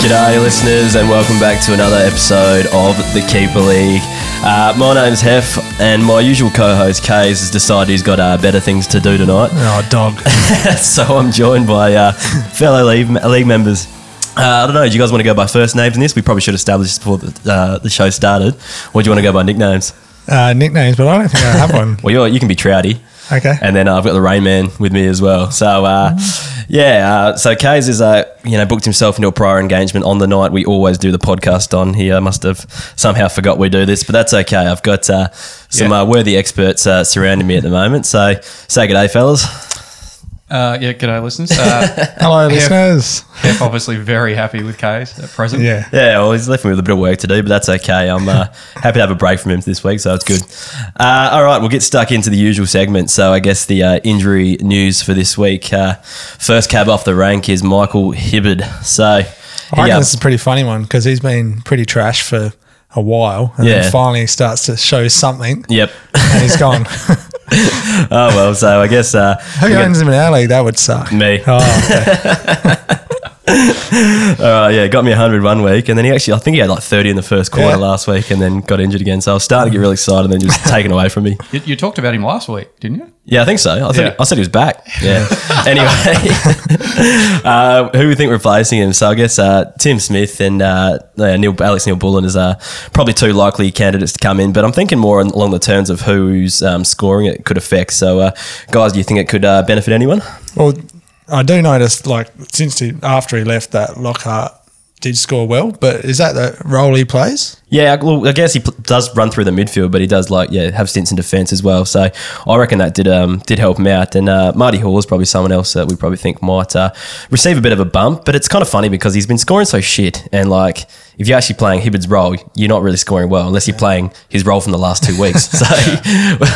G'day, listeners, and welcome back to another episode of the Keeper League. Uh, my name's Heff, and my usual co-host Kaes has decided he's got uh, better things to do tonight. Oh, dog. so I'm joined by uh, fellow league, league members. Uh, I don't know. Do you guys want to go by first names in this? We probably should establish this before the, uh, the show started. Or do you want to go by nicknames? Uh, nicknames, but I don't think I have one. Well, you're, you can be Trouty. Okay. And then uh, I've got the Rainman with me as well. So uh, yeah, uh, so Kaes is uh, you know booked himself into a prior engagement on the night we always do the podcast on. He uh, must have somehow forgot we do this, but that's okay. I've got uh, some Yeah. uh, worthy experts uh, surrounding me at the moment. So say good day, fellas. Uh, yeah, g'day, listeners. Uh, Hello, listeners. Heff obviously very happy with Kaes at present. Yeah. Yeah, well, he's left me with a bit of work to do, but that's okay. I'm uh, happy to have a break from him this week, so it's good. Uh, all right, we'll get stuck into the usual segment. So I guess the uh, injury news for this week. Uh, first cab off the rank is Michael Hibberd. So I reckon yeah, this is a pretty funny one because he's been pretty trash for a while. And Yeah. then finally he starts to show something yep. and he's gone. oh well, so I guess uh, Who owns him in our league? That would suck. me. Oh, okay. Uh, yeah, got me 100 one week, and then he actually, I think he had like 30 in the first quarter Yeah. last week, and then got injured again. So I was starting to get really excited, and then just taken away from me. You, you talked about him last week, didn't you? Yeah, I think so. I, think, Yeah. I said he was back. Yeah. anyway, uh, who we think replacing him? So I guess uh, Tim Smith and uh, yeah, Neal, Alex Neal-Bullen is uh, probably two likely candidates to come in. But I'm thinking more on- along the terms of who's um, scoring it could affect. So, uh, guys, do you think it could uh, benefit anyone? Well, I do notice, like, since he, after he left, that Lockhart did score well, but is that the role he plays? Yeah, well, I guess he pl- does run through the midfield, but he does like yeah have stints in defence as well. So I reckon that did um did help him out. And uh, Marty Hore is probably someone else that we probably think might uh, receive a bit of a bump. But it's kind of funny because he's been scoring so shit, and like if you're actually playing Hibberd's role, you're not really scoring well unless you're playing his role from the last two weeks. so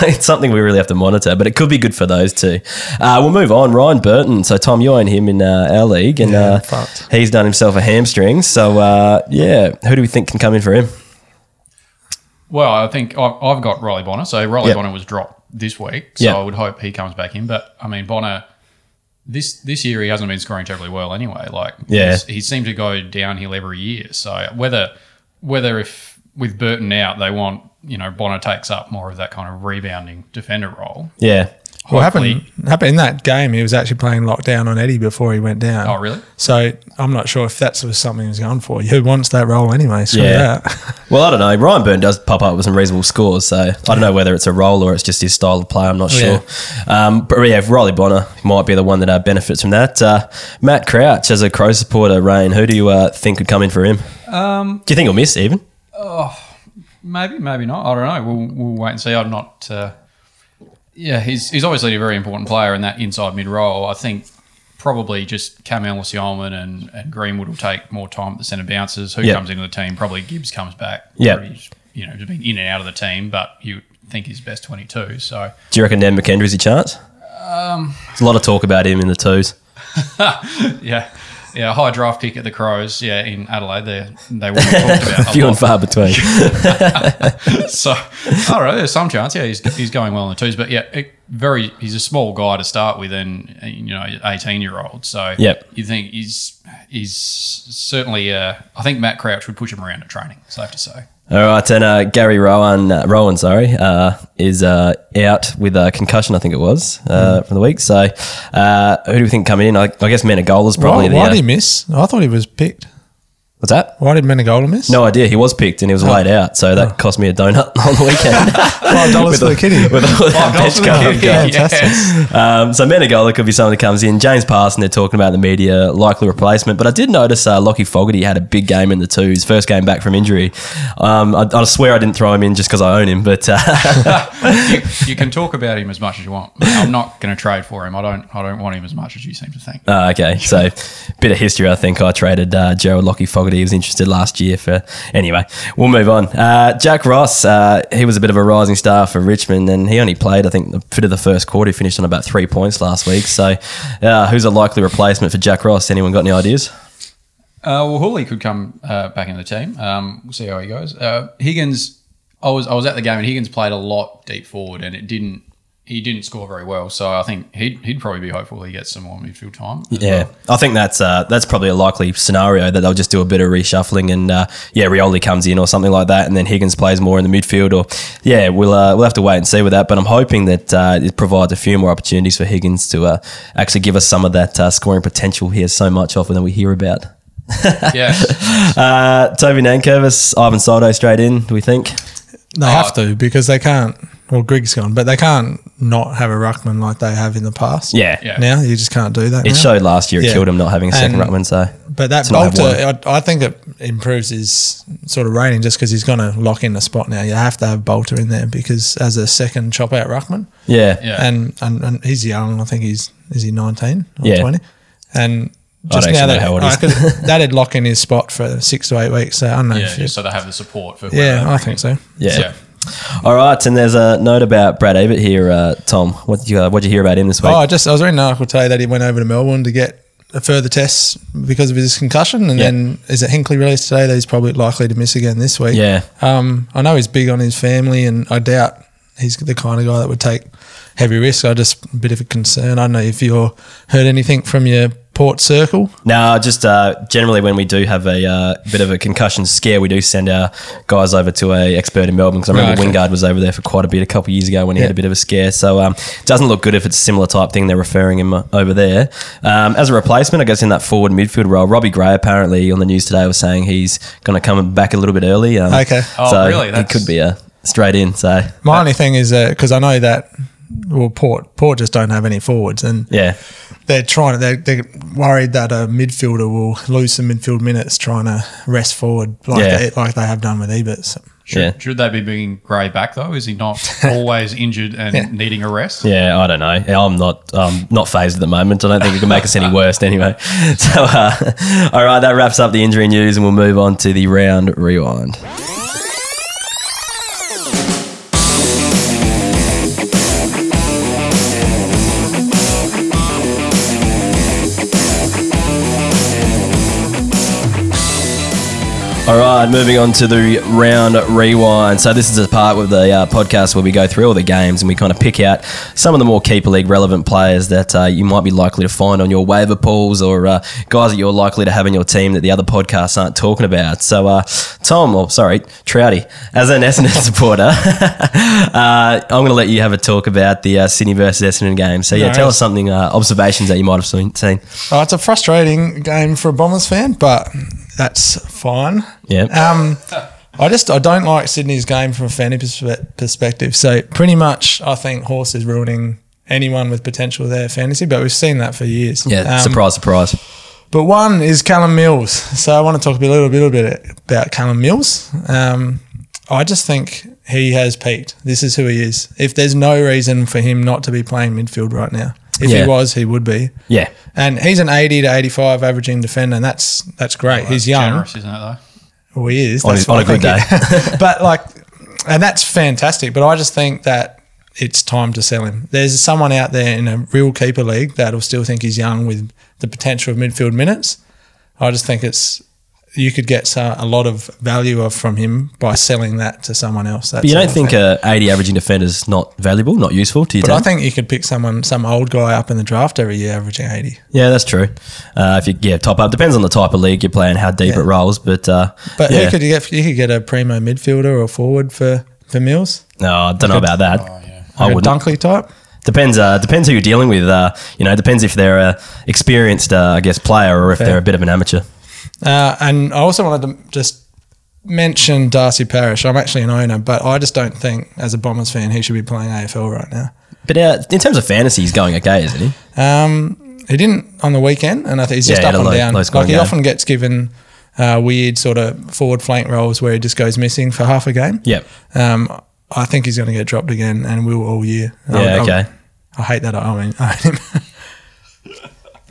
it's something we really have to monitor. But it could be good for those two. Uh, we'll move on. Ryan Burton. So Tom, you own him in uh, our league, and Yeah, uh, he's done himself a hamstring. So uh, yeah, who do we think can come in for him? Well, I think I've, I've got Riley Bonner. So Riley Yep. Bonner was dropped this week. So Yep. I would hope he comes back in. But I mean, Bonner, this this year he hasn't been scoring terribly well anyway. Like, Yeah. he seemed to go downhill every year. So whether whether if with Burton out, they want you know Bonner takes up more of that kind of rebounding defender role. Yeah. Well, Hopefully- happened, happened in that game, he was actually playing lockdown on Eddie before he went down. Oh, really? So I'm not sure if that's was something he was going for. Who wants that role anyway? Screw Yeah. that. Well, I don't know. Ryan Byrne does pop up with some reasonable scores, so I don't know whether it's a role or it's just his style of play. I'm not Yeah. sure. Um, but yeah, Riley Bonner might be the one that uh, benefits from that. Uh, Matt Crouch, as a Crow supporter, Rain, who do you uh, think could come in for him? Um, do you think he'll miss even? Oh, Maybe, maybe not. I don't know. We'll, we'll wait and see. I'm not. Yeah, he's he's obviously a very important player in that inside mid role. I think probably just Camille Sialman and, and Greenwood will take more time at the centre bounces. Who Yep. comes into the team? Probably Gibbs comes back. Yeah, He's, you know, been in and out of the team, but you think he's best 22. So Do you reckon Ned McHenry's a chance? Um, There's a lot of talk about him in the twos. yeah. Yeah, high draft pick at the Crows. Yeah, in Adelaide, they they be talked about. a Few and far between. So, all right, there's some chance. Yeah, he's, he's going well in the twos, but yeah, it, very. He's a small guy to start with, and you know, 18 year old. So, Yep. you think he's he's certainly. Uh, I think Matt Crouch would push him around at training. Safe to say. All right, and uh, Gary Rowan, uh, Rohan, sorry, uh, is uh, out with a concussion. I think it was uh, from the week. So, uh, who do we think coming in? I, I guess Menegola's probably why, the. why did he miss? I thought he was picked. What's that? Why did Menegola miss? No idea. He was picked and he was laid out, so that cost me a donut on the weekend. Five dollars for the kitty. with all that dollars bench for the cover. kitty. Yeah. Fantastic. Um, so Menegola could be someone that comes in. James Parson, they're talking about in the media, likely replacement. But I did notice uh, Lachie Fogarty had a big game in the twos, first game back from injury. Um, I, I swear I didn't throw him in just because I own him, but uh, you, you can talk about him as much as you want. I'm not going to trade for him. I don't. I don't want him as much as you seem to think. Ah, okay. So, bit of history. I think I traded uh, Gerald Lachie Fogarty. He was interested last year for. Anyway, we'll move on. Uh, Jack Ross. Uh, he was a bit of a rising star for Richmond, and he only played, I think, the bit of the first quarter. He finished on about three points last week. So, uh, who's a likely replacement for Jack Ross? Anyone got any ideas? Uh, well, Hooley could come uh, back in the team. Um, we'll see how he goes. Uh, Higgins, I was I was at the game and Higgins played a lot deep forward, and it didn't he didn't score very well. So I think he'd, he'd probably be hopeful he gets some more midfield time. Yeah, well. I think that's uh, that's probably a likely scenario that they'll just do a bit of reshuffling and uh, yeah, Rioli comes in or something like that, and then Higgins plays more in the midfield. Or yeah, we'll uh, we'll have to wait and see with that. But I'm hoping that uh, it provides a few more opportunities for Higgins to uh, actually give us some of that uh, scoring potential here so much of than we hear about. Yeah. Uh, Toby Nankervis, Ivan Soldo straight in. Do we think? They have to because they can't. Well, Grigg's gone, but they can't not have a ruckman like they have in the past. Yeah, Yeah. Now you just can't do that. It now. showed last year. It Yeah. killed him not having a second And- ruckman. So But that To not have Bolter, I, I think it improves his sort of rating just because he's going to lock in the spot now. You have to have Bolter in there because as a second chop out ruckman, yeah, Yeah. and, and and he's young. I think he's is he nineteen or Yeah. twenty, and I just don't now actually that know how old I he could, that'd lock in his spot for six to eight weeks. So I don't know. yeah, if you- just so they have the support for yeah, I they think bring so. yeah. in. All right, and there's a note about Brad Ebert here, uh, Tom. What did you uh, what did you hear about him this week? Oh, I just I was reading an article today that he went over to Melbourne to get a further tests because of his concussion, and Yeah. then is it Hinkley released today that he's probably likely to miss again this week. Yeah. Um, I know he's big on his family, and I doubt he's the kind of guy that would take heavy risks. I just a bit of a concern. I don't know if you heard anything from your port circle. No, just uh, generally when we do have a uh, bit of a concussion scare, we do send our guys over to a expert in Melbourne because I remember Oh, okay. Wingard was over there for quite a bit a couple of years ago when he Yeah. had a bit of a scare. So um, it doesn't look good if it's a similar type thing. They're referring him uh, over there um, as a replacement. I guess in that forward midfield role, Robbie Gray apparently on the news today was saying he's going to come back a little bit early. Um, Okay. Oh, so really? He That's- could be a straight in. So My only thing is because I know that well, Port Port just don't have any forwards, and yeah, they're trying. They're, they're worried that a midfielder will lose some midfield minutes trying to rest forward, like Yeah. they, like they have done with Ebert. So, Should, Yeah. should they be bringing Gray back though? Is he not always injured and Yeah. needing a rest? Yeah, I don't know. I'm not um, not phased at the moment. I don't think it can make us any worse anyway. So, uh, all right, that wraps up the injury news, and we'll move on to the round rewind. All right, moving on to the round rewind. So this is a part of the uh, podcast where we go through all the games and we kind of pick out some of the more keeper league relevant players that uh, you might be likely to find on your waiver pools or uh, guys that you're likely to have in your team that the other podcasts aren't talking about. So uh, Tom, or sorry, Trouty, as an Essendon supporter, uh, I'm going to let you have a talk about the uh, Sydney versus Essendon game. So yeah, No, tell us something, uh, observations that you might have seen. seen. oh, it's a frustrating game for a Bombers fan, but that's fine. Yeah. Um, I just I don't like Sydney's game from a fan perspe- perspective. So pretty much, I think Horse is ruining anyone with potential there fantasy, but we've seen that for years. Yeah, Um, surprise, surprise. But one is Callum Mills. So I want to talk a little, little bit about Callum Mills. Um, I just think he has peaked. This is who he is. If there's no reason for him not to be playing midfield right now, if Yeah. he was, he would be. Yeah. And he's an 80 to 85 averaging defender, and that's that's great. he's young. Generous, isn't it though? Well, he is. On That's his- on what a I good think. but like, and that's fantastic. But I just think that it's time to sell him. There's someone out there in a real keeper league that'll still think he's young with the potential of midfield minutes. I just think it's you could get so- a lot of value of from him by selling that to someone else. That's But you don't think a 80 averaging defender is not valuable, not useful to you? But I think you could pick someone, some old guy up in the draft every year, averaging eighty. yeah, that's true. Uh, if you yeah top up, depends on the type of league you're playing, how deep Yeah. it rolls. But uh, But yeah. who could you get? You could get a primo midfielder or forward for for Mills. no, I don't know about that. Oh, yeah. I Like a wouldn't. Dunkley type. Depends. Uh, depends who you're dealing with. Uh, you know, depends if they're a experienced, uh, I guess, player or if Fair. they're a bit of an amateur. Uh, and I also wanted to just mention Darcy Parish. I'm actually an owner, but I just don't think, as a Bombers fan, he should be playing AFL right now. But uh, in terms of fantasy, he's going okay, isn't he? Um, he didn't on the weekend, and I think he's just Yeah, up and low- down. low Like he game. often gets given uh, weird sort of forward flank roles where he just goes missing for half a game. Yep. Um, I think he's going to get dropped again, and will all year. Yeah. Okay. I hate that. I mean, I hate him.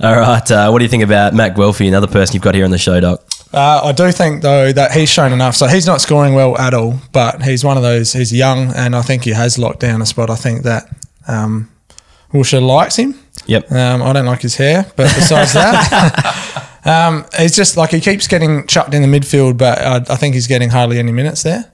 All right. Uh, what do you think about Matt Guelfi, another person you've got here on the show, Doc? Uh, I do think though that he's shown enough. So he's not scoring well at all, but he's one of those. He's young, and I think he has locked down a spot. I think that um, Wilshire likes him. Yep. Um, I don't like his hair, but besides that, um, he's just like he keeps getting chucked in the midfield, but I, I think he's getting hardly any minutes there.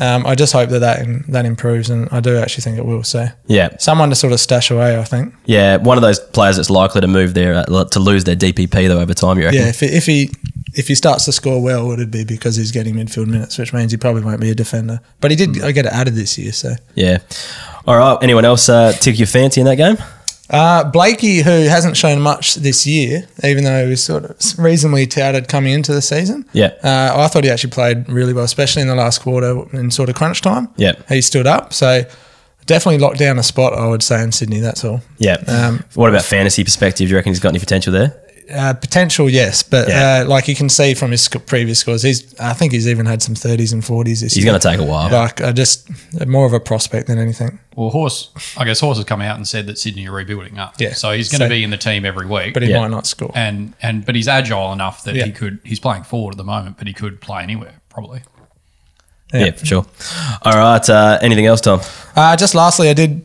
Um, I just hope that that, that improves, and I do actually think it will. So Yeah. someone to sort of stash away, I think. Yeah, one of those players that's likely to move there uh, to lose their DPP though over time. You reckon? Yeah, if he, if he if he starts to score well, it'd be because he's getting midfield minutes, which means he probably won't be a defender. But he did Hmm. get it added this year, so. Yeah. All right. Anyone else uh, tick your fancy in that game? Uh, Blakey, who hasn't shown much this year, even though he was sort of reasonably touted coming into the season. Yeah. Uh, I thought he actually played really well, especially in the last quarter in sort of crunch time. Yeah. He stood up. So definitely locked down a spot, I would say, in Sydney. That's all. Yeah. Um, what about fantasy perspective? Do you reckon he's got any potential there? Uh, potential, yes, but Yeah. uh, like you can see from his previous scores, he's I think he's even had some thirties and forties this He's year. going to take a while. like uh, just more of a prospect than anything. Well, Horse, I guess Horse has come out and said that Sydney are rebuilding up. Yeah. So he's going So- to be in the team every week. But he Yeah. might not score. and and but he's agile enough that Yeah. he could. He's playing forward at the moment, but he could play anywhere probably. Yeah. for sure. All right. Uh, anything else, Tom? Uh, just lastly, I did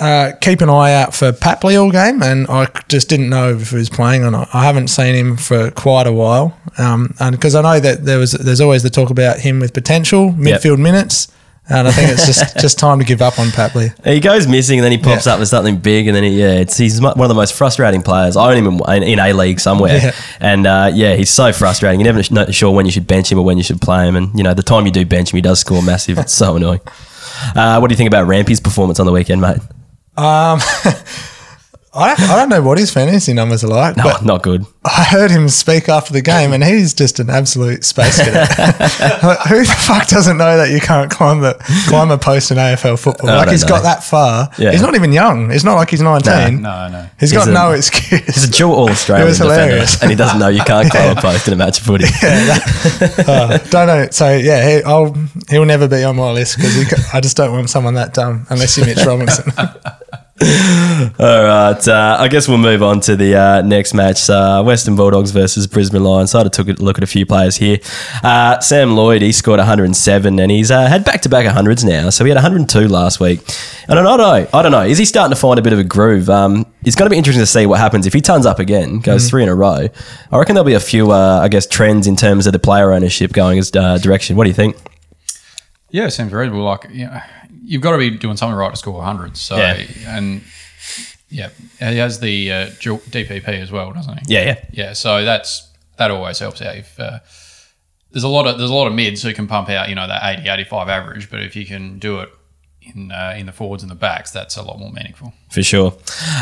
uh, keep an eye out for Papley all game, and I just didn't know if he was playing or not. I haven't seen him for quite a while, um, and because I know that there was there's always the talk about him with potential midfield minutes, and I think it's just just time to give up on Papley. He goes missing and then he pops Yeah. up with something big and then he, yeah, it's, he's one of the most frustrating players. I own him in, in A League somewhere. Yeah. And uh, yeah, he's so frustrating. You're never sure when you should bench him or when you should play him. And, you know, the time you do bench him, he does score massive. It's so annoying. Uh, what do you think about Rampy's performance on the weekend, mate? Um, I, I don't know what his fantasy numbers are like, No, but not good. I heard him speak after the game, and he's just an absolute space cadet. Like, Who the fuck doesn't know that you can't climb the climb a post in AFL football? I like don't he's know. got that far. Yeah. He's not even young. It's not like he's nineteen. No, no. He's He's got a- no excuse. He's a dual All Australian It was defender hilarious. and he doesn't know you can't climb a post in a match of footy. Uh, don't know. So yeah, he, I'll, he'll never be on my list because I just don't want someone that dumb unless you're Mitch Robinson. All right, uh, I guess we'll move on to the uh, next match: uh, Western Bulldogs versus Brisbane Lions. So I took a look at a few players here. Uh, Sam Lloyd, he scored 107, and he's uh, had back-to-back 100s now. So he had 102 last week, and I don't know, I don't know, is he starting to find a bit of a groove? Um, it's going to be interesting to see what happens if he turns up again, goes three in a row. I reckon there'll be a few, uh, I guess, trends in terms of the player ownership going as uh, direction. What do you think? Yeah, it seems reasonable. Like, you know, you've got to be doing something right to score hundreds. So, Yeah. and yeah, he has the uh, DPP as well, doesn't he? Yeah, yeah. Yeah, so that's that always helps out. If uh, there's a lot of there's a lot of mids who can pump out, you know, that 80, 85 average, but if you can do it in uh, in the forwards and the backs, that's a lot more meaningful. For sure.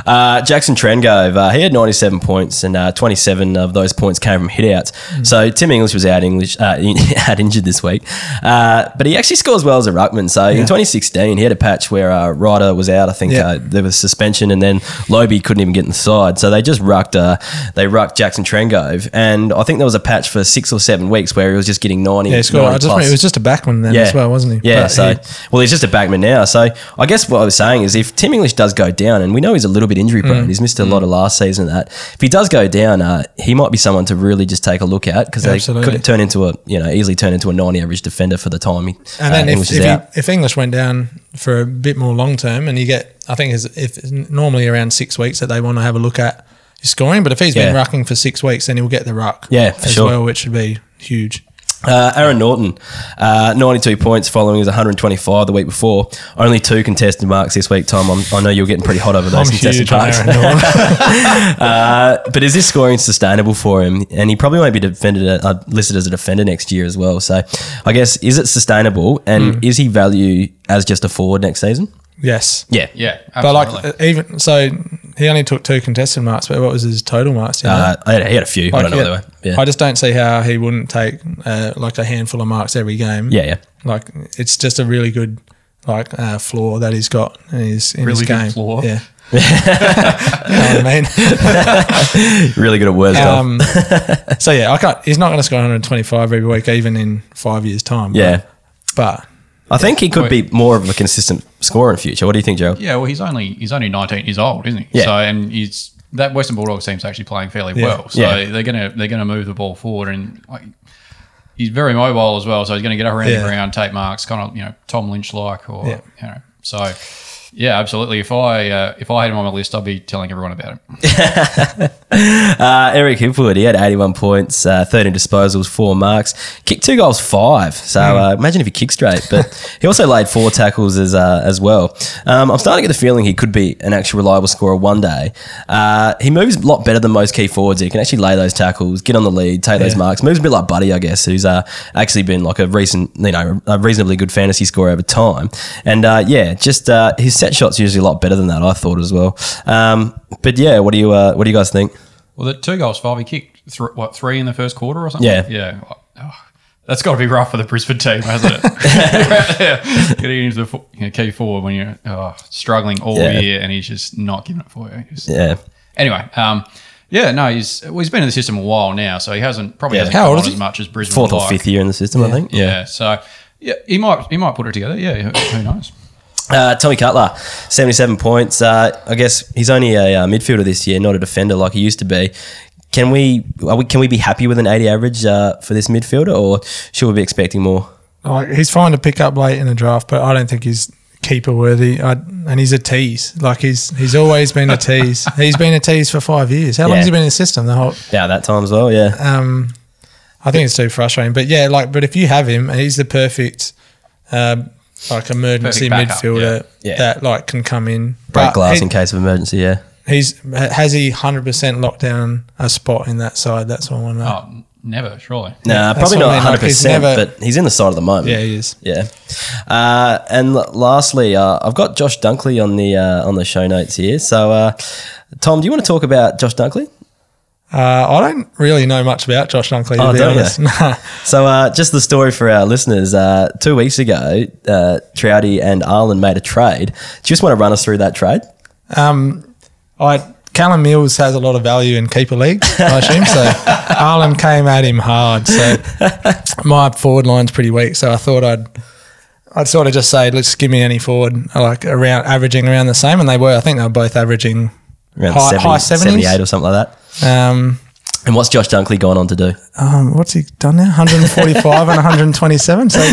Uh, Jackson Trengove, uh, he had 97 points, and uh, 27 of those points came from hitouts. So Tim English was out English uh, out injured this week, uh, but he actually scores well as a ruckman. So in 2016, he had a patch where uh, Ryder was out. I think Yeah. uh, there was suspension, and then Lobe couldn't even get in the side. So they just rucked uh, they rucked Jackson Trengove, and I think there was a patch for six or seven weeks where he was just getting 90. Yeah, he scored. 90 I just plus. it was just a backman then as well, wasn't he? Yeah, But so he- well, he's just a backman now. So I guess what I was saying is, if Tim English does go down, and we know he's a little bit injury prone, Mm. he's missed a lot of last season. That if he does go down, uh, he might be someone to really just take a look at because they could turn into a you know easily turn into a ninety average defender for the time. He, And then uh, if, English is if, out. he, if English went down for a bit more long term, and you get, I think it's, if normally around six weeks that they want to have a look at his scoring. But if he's been rucking for six weeks, then he'll get the ruck. Yeah, for as sure. well, which would be huge. Uh, Aaron Naughton, uh, 92 points following his 125 the week before. Only two contested marks this week, Tom. I'm, I know you're getting pretty hot over those I'm contested huge marks. Aaron Naughton. Uh, but is this scoring sustainable for him? And he probably won't be defended uh, listed as a defender next year as well. So I guess is it sustainable, and Hmm. is he value as just a forward next season? yes. Yeah, Yeah, But like uh, even so, he only took two contested marks. But what was his total marks? do you know? Uh, I had, he had a few. I Like, don't know yeah, whether they were. Yeah, I just don't see how he wouldn't take uh, like a handful of marks every game. yeah, yeah. like it's just a really good like uh, floor that he's got in his in his Really good game. floor. Yeah, you know what I mean. Really good at words. Tom. Um, so yeah, I can't. He's not going to score 125 every week, even in five years' time. yeah, but I think he could be more of a consistent scorer in future. What do you think, Joe? yeah, well, he's only he's only 19 years old, isn't he? Yeah. So and he's that Western Bulldogs team's actually playing fairly Yeah. well. So Yeah. they're gonna they're gonna move the ball forward and like he's very mobile as well. So he's going to get around Yeah. the ground, take marks, kind of you know Tom Lynch like or Yeah. you know. So yeah, absolutely. If I uh, if I had him on my list, I'd be telling everyone about him. Uh, Eric Hipwood, he had 81 points, uh, 13 disposals, four marks, kicked two goals, five. So uh, imagine if he kicked straight. But he also laid four tackles as uh, as well. Um, I'm starting to get the feeling he could be an actual reliable scorer one day. Uh, he moves a lot better than most key forwards. He can actually lay those tackles, get on the lead, take those marks. Moves a bit like Buddy, I guess, who's uh, actually been like a recent, you know, a reasonably good fantasy scorer over time. And uh, yeah, just uh, his set shots usually a lot better than that. I thought as well. Um, but yeah, what do you uh, what do you guys think? Well, the two goals, five. He kicked th- what three in the first quarter or something. Yeah. yeah. Oh, that's got to be rough for the Brisbane team, hasn't it? yeah. Getting into the fo- you know, key forward when you're oh, struggling all Yeah. year and he's just not giving it for you. Just- Yeah. Anyway, um, yeah, no, he's well, he's been in the system a while now, so he hasn't probably Yeah. hasn't How old is as he? much as Brisbane. Fourth would or like. fifth year in the system, I think. Yeah, so yeah, he might he might put it together. Yeah, who, who knows? Uh, Tommy Cutler, 77 points. Uh, I guess he's only a uh, midfielder this year, not a defender like he used to be. Can we, are we can we be happy with an 80 average uh, for this midfielder, or should we be expecting more? Like he's fine to pick up late in the draft, but I don't think he's keeper worthy. I, and he's a tease. Like he's he's always been a tease. he's been a tease for five years. How long has he been in the system? The whole. Yeah, that time as well. Yeah, Um, I think it's too frustrating. But yeah, like, but if you have him, he's the perfect, um, like emergency Perfect backup, midfielder yeah. Yeah. that like can come in. break But glass he- in case of emergency. Yeah, He's has he hundred percent locked down a spot in that side? That's what I want to know. Oh, never, surely. nah, that's probably what I not mean, 100, like, he's percent never- but he's in the side at the moment. Yeah, he is. Yeah. Uh, and l- lastly, uh, I've got Josh Dunkley on the uh, on the show notes here. So, uh, Tom, do you want to talk about Josh Dunkley? Uh, I don't really know much about Josh Dunkley to Oh, be don't you? honest. Nah. So, uh, just the story for our listeners. Uh, two weeks ago, uh, Trouty and Arlen made a trade. Do you just want to run us through that trade? Um, I Callum Mills has a lot of value in keeper leagues, I assume. So Arlen came at him hard. So my forward line's pretty weak. So I thought I'd I'd sort of just say, let's give me any forward like around averaging around the same, and they were. I think they were both averaging Around high, 70, high 70s. 78 or something like that. Um, And what's Josh Dunkley gone on to do? um, what's he done now? 145 and 127. So,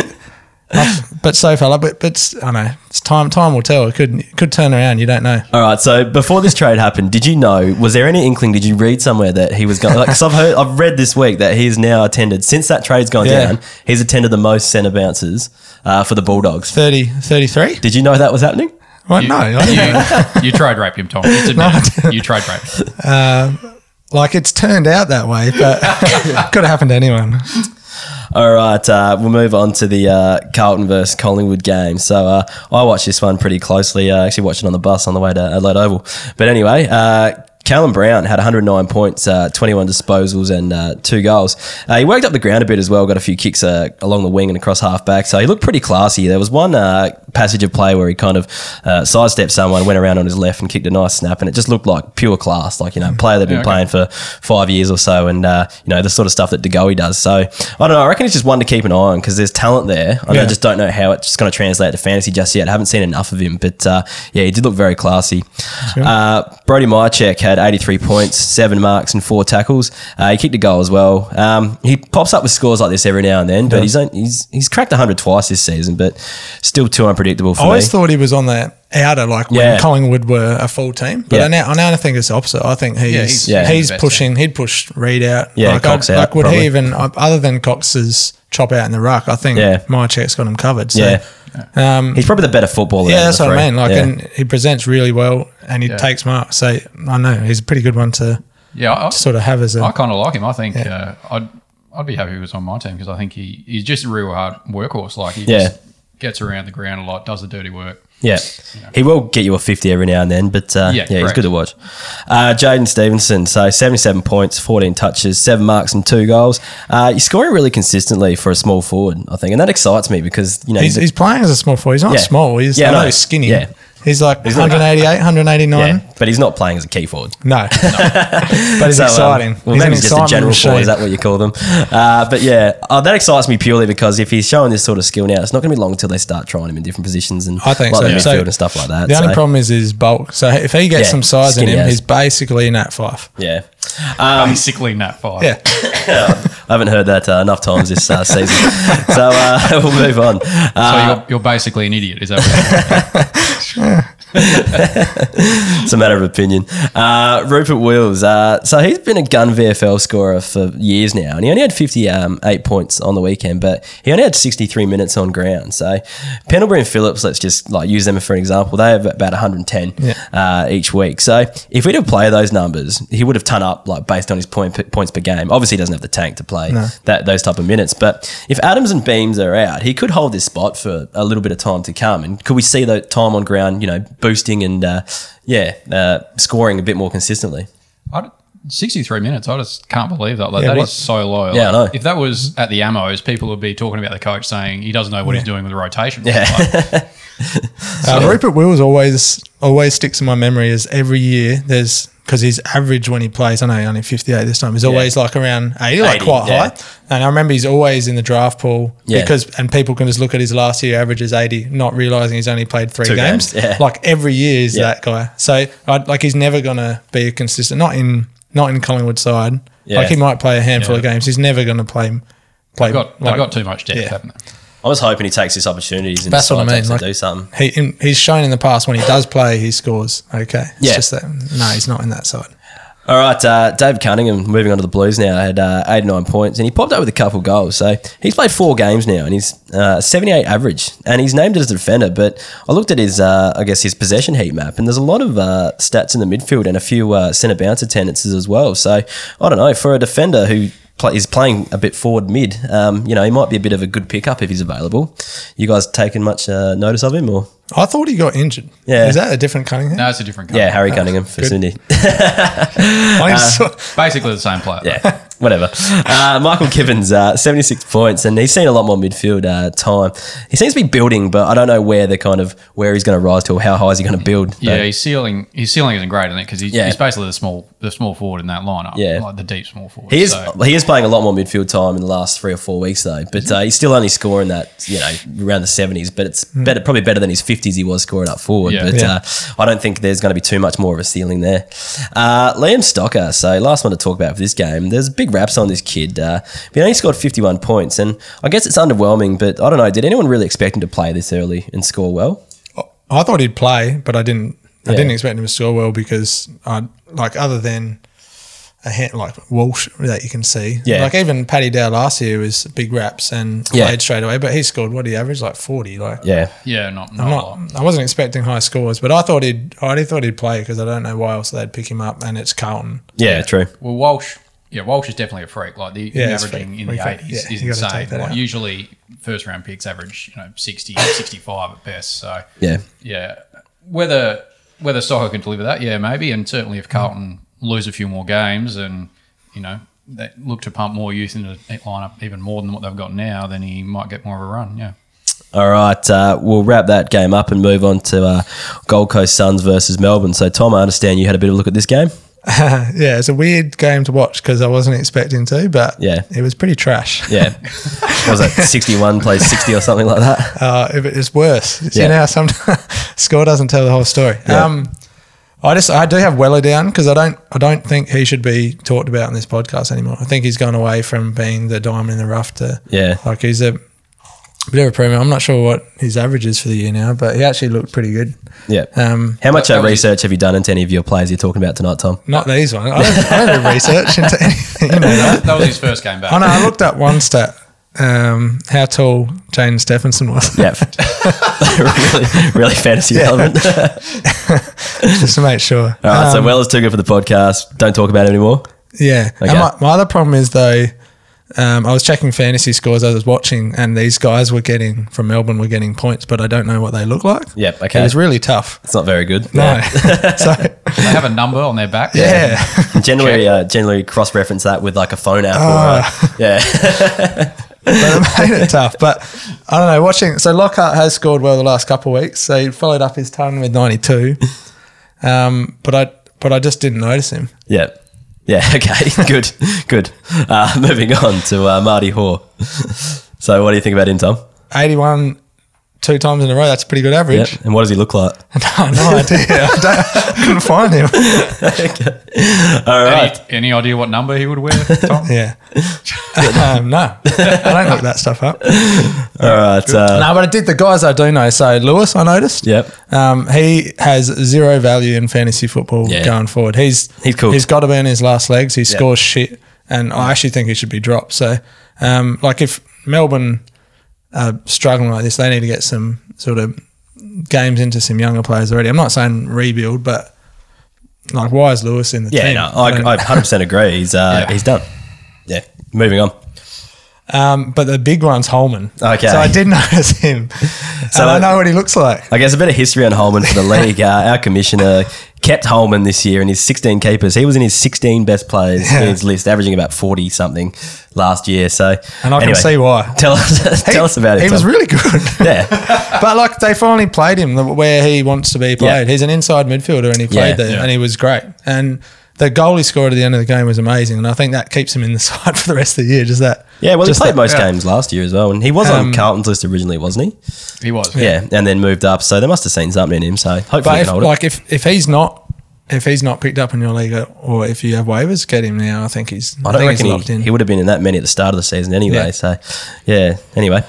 uh, but so far, but but I don't know. It's time. Time will tell. It could it could turn around. You don't know. All right. So before this trade happened, did you know? Was there any inkling? Did you read somewhere that he was going? Like, cause I've heard, I've read this week that he's now attended since that trade's gone Yeah. down. He's attended the most centre bounces uh, for the Bulldogs. 30, 33? Did you know that was happening? Well, no, I know. you, you trade rape him, Tom. Just admit it. You tried rape. Like it's turned out that way, but could have happened to anyone. All right, uh, we'll move on to the uh, Carlton versus Collingwood game. So uh, I watched this one pretty closely. I actually watched it on the bus on the way to Adelaide Oval. But anyway, uh, Callum Brown had 109 points, uh, 21 disposals, and uh, two goals. Uh, he worked up the ground a bit as well, got a few kicks uh, along the wing and across half back. So he looked pretty classy. There was one uh, passage of play where he kind of uh, sidestepped someone, went around on his left and kicked a nice snap, and it just looked like pure class, like, you know, a player that had been Yeah, okay. playing for five years or so, and uh, you know the sort of stuff that DeGoey does. So I don't know. I reckon it's just one to keep an eye on because there's talent there. I Yeah. just don't know how it's going to translate to fantasy just yet. I haven't seen enough of him, but uh, yeah, he did look very classy. Uh, Brodie Mihocek had 83 points, seven marks, and four tackles. Uh, he kicked a goal as well. Um, he pops up with scores like this every now and then, but Yeah. he's, on- he's he's cracked 100 twice this season, but still too unpredictable for I always me. thought he was on the outer, like when Collingwood were a full team. But Yeah. I now I now think it's the opposite. I think he's Yeah, he's, he's- Yeah. he's the best, pushing. He'd push Reid out. Yeah, like, Cox I'd- out, Like would probably. he even uh, other than Cox's chop out in the ruck? I think Yeah. Mihocek's got him covered. So, Yeah. Um, he's probably the better footballer. yeah, that's the what I mean. Like, Yeah. and he presents really well, and he Yeah. takes marks. So I know he's a pretty good one to Yeah, I, sort of have as a. I kind of like him. I think uh, I'd I'd be happy if he was on my team because I think he, he's just a real hard workhorse. Like he Yeah. just gets around the ground a lot, does the dirty work. Yeah. He will get you a 50 every now and then, but uh, yeah, Yeah, he's good to watch. Uh, Jaidyn Stephenson, so 77 points, 14 touches, seven marks, and two goals. Uh, he's scoring really consistently for a small forward, I think, and that excites me because, you know, he's, he's, he's playing as a small forward. He's not Yeah. small. He's, Yeah, I know no. he's skinny. Yeah. He's like not- 188, 189. yeah, but he's not playing as a key forward. No. but he's So, um, exciting. well, he's maybe he's just a general machine. forward. Is that what you call them? Uh, but yeah, uh, that excites me purely because if he's showing this sort of skill now, it's not going to be long until they start trying him in different positions and I think like so. the midfield So and stuff like that. The only problem is his bulk. So if he gets Yeah, some size in him, as. he's basically an at five. yeah. Um, Basically, Nat Fyfe. Yeah. I haven't heard that uh, enough times this uh, season. so uh, we'll move on. So Uh, you're, you're basically an idiot. Is that what it's a matter of opinion. Uh, Rupert Wills. Uh, so he's been a gun VFL scorer for years now, and he only had 58 points on the weekend, but he only had 63 minutes on ground. So Pendlebury and Phillips, let's just like use them for an example. They have about 110 uh, each week. So if we did play those numbers, he would have ton up like based on his point points per game. Obviously, he doesn't have the tank to play that those type of minutes, but if Adams and Beams are out, he could hold this spot for a little bit of time to come. And could we see the time on ground, you know, boosting and uh, yeah, uh, scoring a bit more consistently? I, 63 minutes. I just can't believe that. Like, Yeah, that is what- so low. Yeah, I Like, know. If that was at the Amos, people would be talking about the coach saying he doesn't know what he's doing with the rotation. Yeah. Like, Uh, Rupert Wills always always sticks in my memory as every year there's because his average when he plays, I know he only 58 this time, is always like around 80, like 80, quite yeah. high. And I remember he's always in the draft pool Yeah. because, and people can just look at his last year averages 80, not realizing he's only played three Two games. games, yeah. Like every year is Yeah. that guy. So I, like he's never going to be a consistent, not in not in Collingwood side. Yeah. Like he might play a handful Yeah. of games. He's never going to play play. they've, got, they've got too much depth, yeah. haven't they? I was hoping he takes this opportunities and That's what I mean, to do something. he in- he's shown in the past when he does play, he scores. Okay, it's Yeah. just that no, he's not in that side. All right, uh, Dave Cunningham, moving on to the Blues now, had uh, 89 points and he popped up with a couple goals. So he's played four games now and he's uh, 78 average and he's named as a defender. But I looked at his, uh, I guess, his possession heat map and there's a lot of uh, stats in the midfield and a few uh, centre bounce attendances as well. So I don't know, for a defender who play, is playing a bit forward mid, um, you know, he might be a bit of a good pickup if he's available. You guys taken much uh, notice of him or? I thought he got injured. Yeah. is that a different Cunningham? No, it's a different Cunningham. Yeah. Harry Cunningham for good. Sydney. I just Basically the same player. Yeah, whatever. Uh, Michael Gibbons, uh, 76 points, and he's seen a lot more midfield uh, time. He seems to be building, but I don't know where the kind of where he's going to rise to or how high is he going to build. Yeah, his ceiling his ceiling isn't great, isn't it? Because he's, Yeah. he's basically the small the small forward in that lineup. Yeah. like the deep small forward. He is So- he is playing a lot more midfield time in the last three or four weeks though, but uh, he's still only scoring that you know around the seventies. But it's better, probably better than his fifties he was scoring up forward. Yeah. But Yeah. Uh, I don't think there's going to be too much more of a ceiling there. Uh, Liam Stocker, so last one to talk about for this game. There's big raps on this kid. Uh, but he only scored fifty one points, and I guess it's underwhelming. But I don't know. Did anyone really expect him to play this early and score well? I thought he'd play, but I didn't. I Yeah. didn't expect him to score well because I like other than a hand, like Walsh that you can see. Yeah. like even Paddy Dow last year was big raps and Yeah. played straight away, but he scored what he averaged like forty. Like Yeah, yeah, not, not, I'm a lot. not. I wasn't expecting high scores, but I thought he'd. I already thought he'd play because I don't know why else they'd pick him up, and it's Carlton. yeah, true. Well, Walsh, yeah, Walsh is definitely a freak. Like the Yeah, averaging in the Freak, freak. eighties Yeah, is insane. Like, out. usually, first round picks average you know 60, 65 at best. So Yeah, yeah, whether whether Stocker can deliver that, yeah, maybe, and certainly if Carlton lose a few more games and you know they look to pump more youth into the lineup even more than what they've got now, then he might get more of a run. Yeah. All right, uh, we'll wrap that game up and move on to uh, Gold Coast Suns versus Melbourne. So, Tom, I understand you had a bit of a look at this game. yeah, it's a weird game to watch because I wasn't expecting to, but Yeah. it was pretty trash. Yeah, was it sixty-one plays sixty or something like that? Uh, if it is worse, Yeah. you know, how sometimes score doesn't tell the whole story. Yeah. Um, I just I do have Weller down because I don't I don't think he should be talked about in this podcast anymore. I think he's gone away from being the diamond in the rough to Yeah. like he's a bit of a premium. I'm not sure what his average is for the year now, but he actually looked pretty good. Yeah. Um, How much that uh, research have you done into any of your players you're talking about tonight, Tom? not these ones. I don't, I don't do research into anything. You know that. That was his first game back. I know. I looked up one stat. Um, how tall Jaidyn Stephenson was, Yeah, really, really fantasy relevant. just to make sure. All right, so Um, well is too good for the podcast. Don't talk about it anymore. Yeah. Okay. And my, my other problem is though, um, I was checking fantasy scores I was watching, and these guys were getting from Melbourne were getting points, but I don't know what they look like. Yep, It okay. was really tough. It's not very good. No. so They have a number on their back. yeah. Generally, uh, generally cross-reference that with like a phone app. Or, uh, yeah, but it made it tough. But I don't know. Watching so Lockhart has scored well the last couple of weeks. So he followed up his ton with ninety two. Um, but I but I just didn't notice him. yeah, yeah. Okay, good, good. Uh, moving on to uh, Marty Hore. So, what do you think about him, Tom? 81, two times in a row. That's a pretty good average. Yep. And what does he look like? no, no idea. I, don't, I couldn't find him. All right. Any, any idea what number he would wear, Tom? Yeah. um, no, I don't look that stuff up. All right. Uh, No, but I did the guys I do know. So Lewis, I noticed. Yep. Um, he has zero value in fantasy football Yeah. going forward. He's He's cool. He's got to be in his last legs. He scores shit, and I actually think he should be dropped. So, um, like if Melbourne are struggling like this, they need to get some sort of games into some younger players already. I'm not saying rebuild, but like why is Lewis in the yeah, team? no, I, I 100% agree. He's uh, Yeah. he's done. Yeah. Moving on. um, but the big one's Holman. Okay. So I did notice him, So- I know what he looks like. I guess a bit of history on Holman for the league. Uh, our commissioner kept Holman this year in his 16 keepers. He was in his 16 best players Yeah. in his list, averaging about 40 something last year. So, And I anyway, can see why. Tell us, He- tell us about it. He was really good. yeah, but like they finally played him where he wants to be played. Yeah. He's an inside midfielder and he played Yeah. there Yeah. and he was great. And the goal he scored at the end of the game was amazing. And I think that keeps him in the side for the rest of the year. Just that. Yeah. Well, he just played that- most yeah. games last year as well, and he was on Um, Carlton's list originally, wasn't he? He was. Yeah. and then moved up. So they must have seen something in him. So hopefully, But he if, can hold it. like if, if he's not if he's not picked up in your league or if you have waivers, get him now. I think he's I I, don't think reckon he's locked he, in. he would have been in that many at the start of the season anyway. Yeah. So, yeah. Anyway,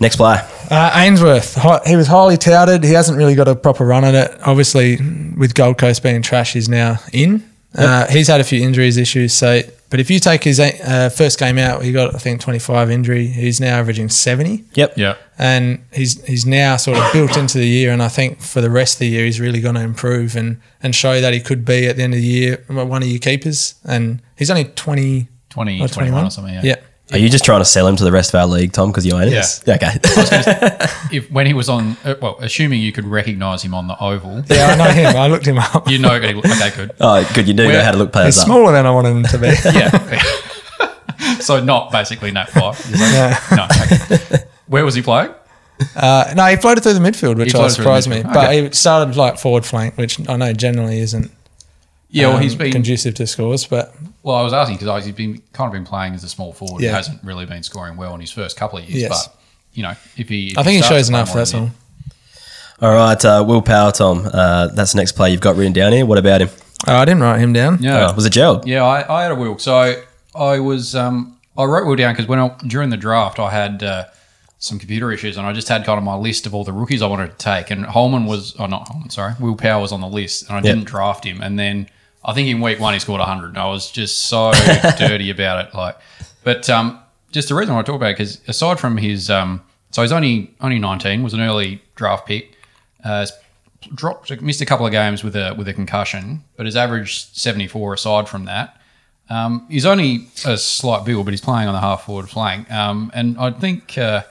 next player. Uh, Ainsworth, he was highly touted. He hasn't really got a proper run at it. Obviously, with Gold Coast being trash, he's now in. Uh, he's had a few injuries issues. So, but if you take his uh, first game out, he got I think 25 injury. He's now averaging 70, Yep. Yeah. and he's he's now sort of built into the year. And I think for the rest of the year, he's really going to improve and and show that he could be at the end of the year one of your keepers. And he's only 20 20, or 21 or something. Yeah. Yeah. Are you just trying to sell him to the rest of our league, Tom, because you own it? Yeah. Okay. If when he was on, uh, well, assuming you could recognise him on the oval, Yeah, I know him. I looked him up. you know. Okay, good. oh, good. You do know Where- how to look He's players up. smaller than I wanted him to be. Yeah. so not basically Nat Fyfe. Yeah. No. Okay. Where was he playing? Uh, no, he floated through the midfield, which I floated through the surprised me. midfield. But Okay. he started like forward flank, which I know generally isn't Yeah. Well, um, he's been. conducive to scores. But Well, I was asking because he's been kind of been playing as a small forward. He hasn't really been scoring well in his first couple of years. Yes. But you know, if he, if I think he starts shows enough. more That's in all. All right. Uh, Will Powell, Tom. Uh, that's the next player you've got written down here. What about him? Oh, I didn't write him down. Yeah. Oh, was it Gerald? Yeah, I, I had a Will. So I was um, I wrote Will down because when I, during the draft I had uh, some computer issues and I just had kind of my list of all the rookies I wanted to take and Holman was oh not Holman sorry Will Powell was on the list and I didn't draft him and then I think in week one he scored hundred and I was just so dirty about it like but um, just the reason I want to talk about it because aside from his um, so he's only only nineteen was an early draft pick. Uh, dropped, missed a couple of games with a with a concussion, but has averaged 74 aside from that. Um, he's only a slight build, but he's playing on the half forward flank. Um, and I think, uh,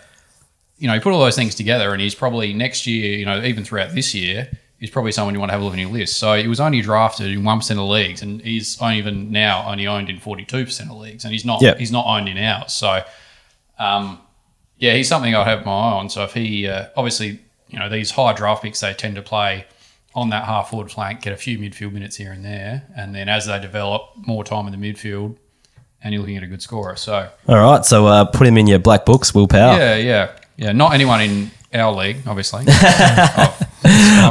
you know, you put all those things together, and he's probably next year, you know, even throughout this year, he's probably someone you want to have a look at your list. So he was only drafted in one percent of leagues, and he's only even now only owned in 42 percent of leagues, and he's not Yeah. he's not owned in ours. So, um, yeah, he's something I'd have my eye on. So if he uh, obviously, you know, these high draft picks, they tend to play on that half forward flank, get a few midfield minutes here and there, and then as they develop more time in the midfield, and you're looking at a good scorer. So All right. So uh, put him in your black books, Will Powell. yeah, yeah, yeah. Not anyone in our league, obviously. I've-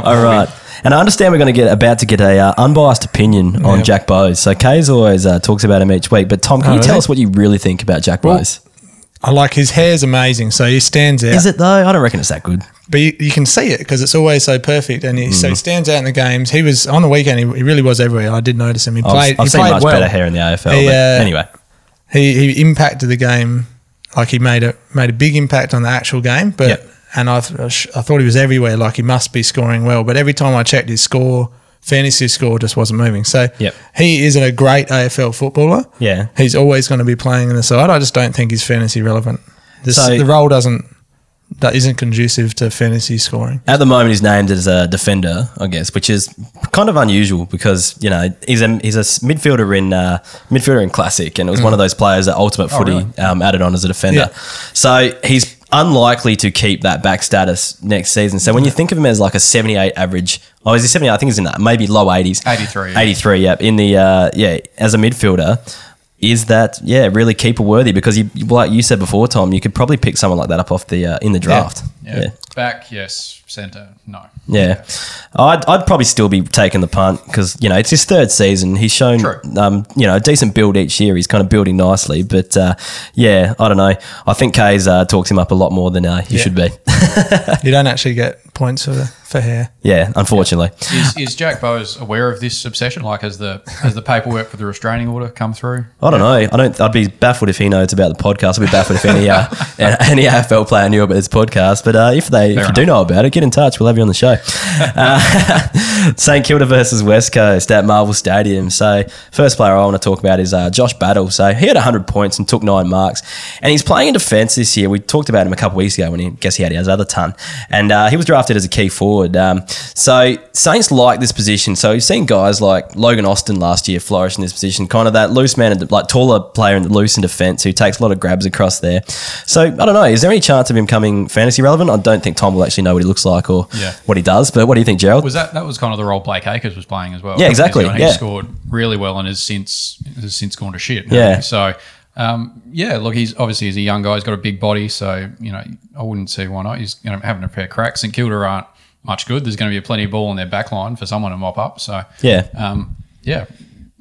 All right. And I understand we're going to get about to get a uh, unbiased opinion on Jack Bowes. So Kaes always uh, talks about him each week. But Tom, can Oh, you tell us what you really think about Jack Well, Bowes? I like his hair's amazing, so he stands out. Is it though? I don't reckon it's that good. But you, you can see it because it's always so perfect, and he, so Mm. he stands out in the games. He was on the weekend. He, he really was everywhere. I did notice him. He played. I've he seen played much well. better hair in the AFL. He, but uh, anyway, he he impacted the game like he made a made a big impact on the actual game. But Yep. And I th- I thought he was everywhere. Like he must be scoring well. But every time I checked his score, fantasy score just wasn't moving. So Yep. he isn't a great AFL footballer. yeah. He's always going to be playing in the side. I just don't think he's fantasy relevant. This, So- the role doesn't that isn't conducive to fantasy scoring. At the moment, he's named as a defender, I guess, which is kind of unusual because you know he's a he's a s- midfielder in uh, midfielder in classic, and it was one of those players that Ultimate Footy really? um, added on as a defender. Yeah. So he's unlikely to keep that back status next season. So when you think of him as like a seventy-eight average, oh, is he seventy? I think he's in that maybe low eighties, 83, yeah. eighty-three. Yep, in the uh, yeah as a midfielder. Is that yeah really keeper worthy because you like you said before Tom you could probably pick someone like that up off the uh, in the draft Yeah. Yeah. Back, yes. Centre, no. Yeah, I'd, I'd probably still be taking the punt because you know it's his third season. He's shown True. um, you know a decent build each year. He's kind of building nicely, but uh, yeah, I don't know. I think Kaes uh, talks him up a lot more than uh, he Yeah. should be. You don't actually get points for for hair. yeah, unfortunately. Is, is Jack Bowes aware of this obsession? Like, has the has the paperwork for the restraining order come through? I don't know. I don't. I'd be baffled if he knows about the podcast. I'd be baffled if any uh, any AFL player knew about this podcast. But uh, if they, if you do know about it, get in touch. We'll have you on the show. Uh, St Kilda versus West Coast at Marvel Stadium. So first player I want to talk about is uh, Josh Battle. So he had 100 points and took nine marks, and he's playing in defence this year. We talked about him a couple weeks ago when he I guess he had his other ton, and uh, he was drafted as a key forward. Um, so Saints like this position. So you've seen guys like Logan Austin last year flourish in this position, kind of that loose man, and like taller player in the loose in defence who takes a lot of grabs across there. So I don't know. Is there any chance of him coming fantasy relevant? I don't think Tom will actually know what he looks like or Yeah. what he does. But what do you think, Gerald? Was that that was kind of the role Blake Acres was playing as well? Yeah, exactly, And yeah. he scored really well and has since has since gone to shit. Yeah. So. Um, yeah, look, he's obviously he's a young guy. He's got a big body, so you know I wouldn't see why not. He's going to having a fair crack. St Kilda aren't much good. There's going to be plenty of ball in their back line for someone to mop up. So Yeah. um, yeah,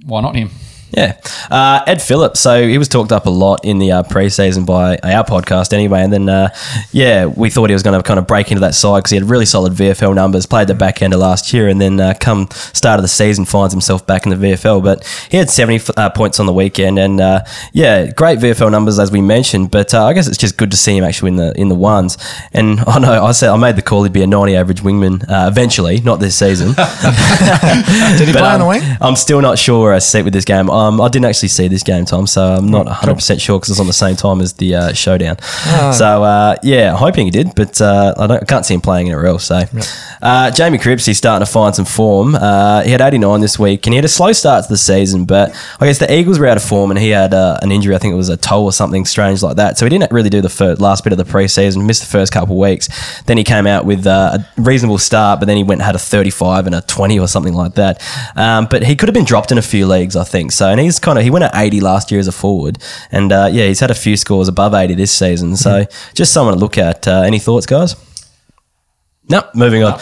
why not him? Yeah. Uh, Ed Phillips. So he was talked up a lot in the uh, preseason by our podcast anyway. And then, uh, yeah, we thought he was going to kind of break into that side because he had really solid VFL numbers, played the back end of last year, and then uh, come start of the season finds himself back in the VFL. But he had 70 uh, points on the weekend. And, uh, yeah, great VFL numbers, as we mentioned. But uh, I guess it's just good to see him actually in the in the ones. And I know I said I made the call he'd be a 90 average wingman uh, eventually, not this season. Did he But, play on the wing? I'm still not sure where I sit with this game. Um, I didn't actually see this game, Tom, so I'm not 100 percent sure because it's on the same time as the uh, showdown. So uh, yeah, hoping he did, but uh, I, don't, I can't see him playing anywhere else. So uh, Jamie Cripps, he's starting to find some form. Uh, he had 89 this week, and he had a slow start to the season, but I guess the Eagles were out of form, and he had uh, an injury. I think it was a toe or something strange like that. So he didn't really do the fir- last bit of the preseason, missed the first couple of weeks. Then he came out with uh, a reasonable start, but then he went and had a 35 and a 20 or something like that. Um, but he could have been dropped in a few leagues, I think. So, and he's kind of he went at 80 last year as a forward, and uh, yeah, he's had a few scores above 80 this season. So, just someone to look at. Uh, any thoughts, guys? No, moving on.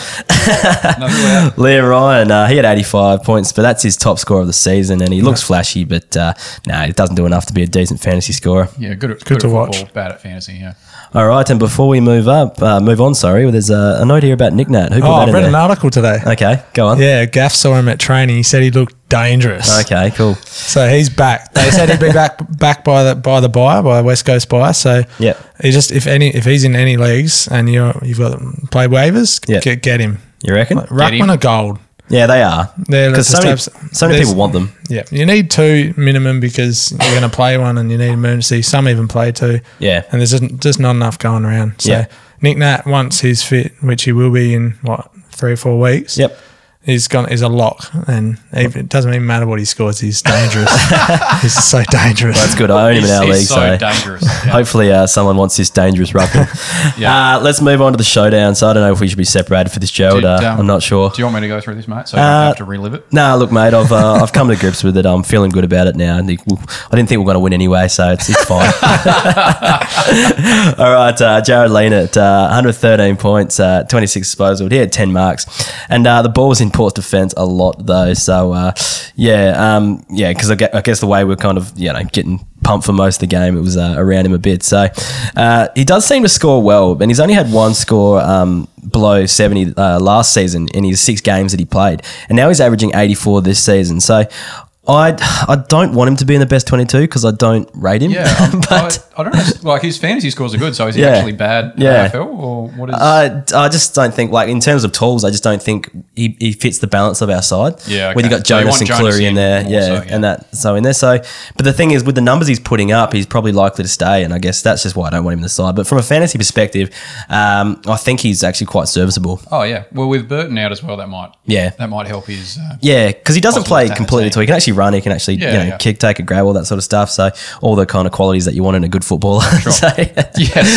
No, really out. Ryan, uh, he had 85 points, but that's his top score of the season, and he looks flashy, but uh, no, it doesn't do enough to be a decent fantasy scorer. yeah, good at, good, to at watch. football, bad at fantasy. Yeah. All right, and before we move up, uh, move on, sorry, there's a, a note here about Nick Nat. Who put Oh, that I've in read there? an article today. Okay, go on. Yeah, Gaff saw him at training. He said he looked dangerous. Okay, cool. So he's back. They said he'd be back back by the by the buyer by West Coast buyer. So yeah, he just if any if he's in any leagues and you're you've got play waivers, Yep. get get him. You reckon? Ruckman him. are gold. Yeah, they are. They're Because so many, so many people want them. Yeah, you need two minimum because you're going to play one and you need emergency. Some even play two. Yeah. and there's just, just not enough going around. So Yeah. Nick Nat once he's fit, which he will be in what three or four weeks. Yep. He's gone. He's a lock, and even, it doesn't even matter what he scores. He's dangerous. he's so dangerous. That's good. I own him in our he's league, so so dangerous. Yeah. hopefully uh, someone wants this dangerous ruckman. Yeah. uh, let's move on to the showdown. So I don't know if we should be separated for this, Gerald. Did, uh, um, I'm not sure. Do you want me to go through this, mate? So you Uh, don't have to relive it. Nah, look, mate, I've uh, I've come to grips with it. I'm feeling good about it now. And the- I didn't think we are going to win anyway, so it's, it's fine. All right, uh, Jarrod Lienert, uh, 113 points, uh, 26 disposal. He had 10 marks, and uh, the ball was in Port's defence a lot though. So uh, yeah, um, yeah, because I, I guess the way we're kind of you know getting pumped for most of the game, it was uh, around him a bit. So uh, he does seem to score well, and he's only had one score um, below 70 uh, last season in his six games that he played, and now he's averaging 84 this season. So. I, I don't want him to be in the best 22 because I don't rate him. Yeah, um, but I, I don't know. Like his fantasy scores are good, so is he Yeah. actually bad Yeah. AFL or what is? Uh, I just don't think, like, in terms of tools, I just don't think he, he fits the balance of our side. Yeah, when you okay. got So you Jonas want and Jonas Clurey in in there, yeah, so, yeah. and that so in there. So, but the thing is, with the numbers he's putting up, he's probably likely to stay, and I guess that's just why I don't want him in the side. But from a fantasy perspective, um, I think he's actually quite serviceable. oh yeah, well with Burton out as well, that might Yeah. that might help his. Uh, Yeah, because he doesn't play completely attain. tall. He can actually run. He can actually Yeah, you know yeah. kick, take a grab, all that sort of stuff. So all the kind of qualities that you want in a good footballer. So, Yes.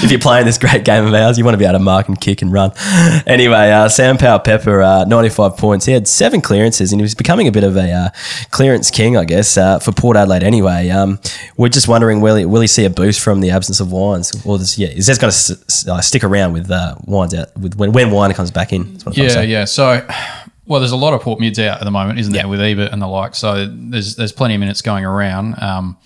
if you're playing this great game of ours, you want to be able to mark and kick and run. Anyway, uh, Sam Powell-Pepper, uh, 95 points. He had seven clearances and he was becoming a bit of a uh, clearance king, I guess, uh, for Port Adelaide anyway. Um, we're just wondering, will he, will he see a boost from the absence of Wines? Or yeah, is this going to s- s- uh, stick around with uh, Wines out with when, when Wine comes back in? That's what I'm Yeah, yeah. So, well, there's a lot of Port mids out at the moment, isn't there, with Ebert and the like. So there's there's plenty of minutes going around. Um,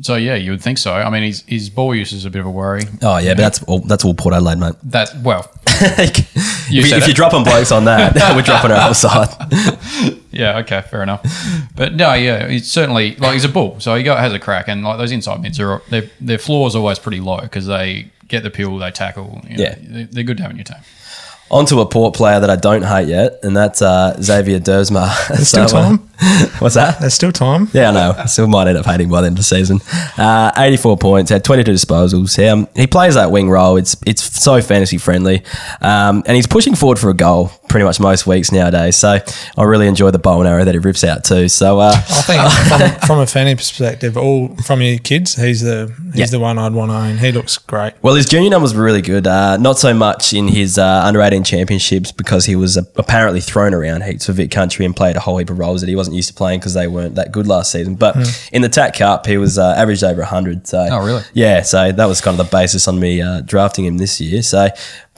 so yeah, you would think so. I mean, his his ball use is a bit of a worry. Oh yeah, but that's all, that's all Port Adelaide, mate. That well, if, you, if you're dropping blokes on that, we're dropping our whole side. yeah, okay, fair enough. But no, yeah, he's certainly like he's a bull, so he got has a crack, and like those inside mids are their their floor is always pretty low because they get the pill, they tackle. You know, Yeah. they- they're good to have in your team. On to a Port player that I don't hate yet, and that's uh, Xavier Duursma. There's still time. what's that? There's still time. Yeah, I know. I still might end up hating by the end of the season. Uh, 84 points, had 22 disposals. Um, he plays that wing role. It's it's so fantasy friendly. Um, and he's pushing forward for a goal pretty much most weeks nowadays. So I really enjoy the bow and arrow that he rips out too. So uh, I think from, from a fanny perspective, all from your kids, he's the he's Yeah. the one I'd want to own. He looks great. Well, his junior numbers were really good. Uh, not so much in his uh, under 18 championships because he was uh, apparently thrown around heaps for Vic Country and played a whole heap of roles that he wasn't used to playing because they weren't that good last season. But in the TAC Cup, he was uh, averaged over 100. So Oh, really? Yeah. So that was kind of the basis on me uh, drafting him this year. So.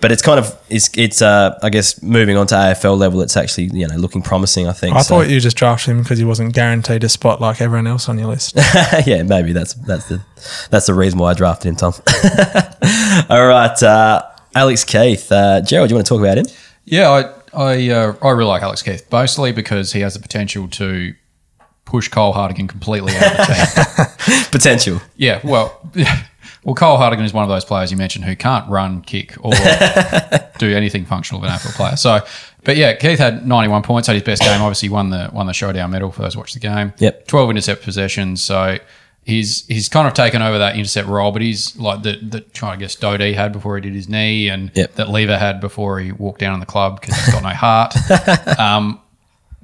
But it's kind of it's it's uh, I guess moving on to AFL level. It's actually you know looking promising. I think. I So- thought you just drafted him because he wasn't guaranteed a spot like everyone else on your list. yeah, maybe that's that's the that's the reason why I drafted him, Tom. All right, uh, Alex Keath, uh, Gerald, do you want to talk about him? Yeah, I I uh, I really like Alex Keath, mostly because he has the potential to push Cole Hartigan completely out of the team. Potential. yeah, well, well, Cole Hartigan is one of those players you mentioned who can't run, kick, or do anything functional of an AFL player. So, but yeah, Keath had 91 points, had his best game. Obviously, won the won the showdown medal for those who watched the game. Yep. 12 intercept possessions. So. He's, he's kind of taken over that intercept role, but he's like the, the trying to guess Doedee had before he did his knee, and Yep. that Lever had before he walked down in the club because he's got no heart. um,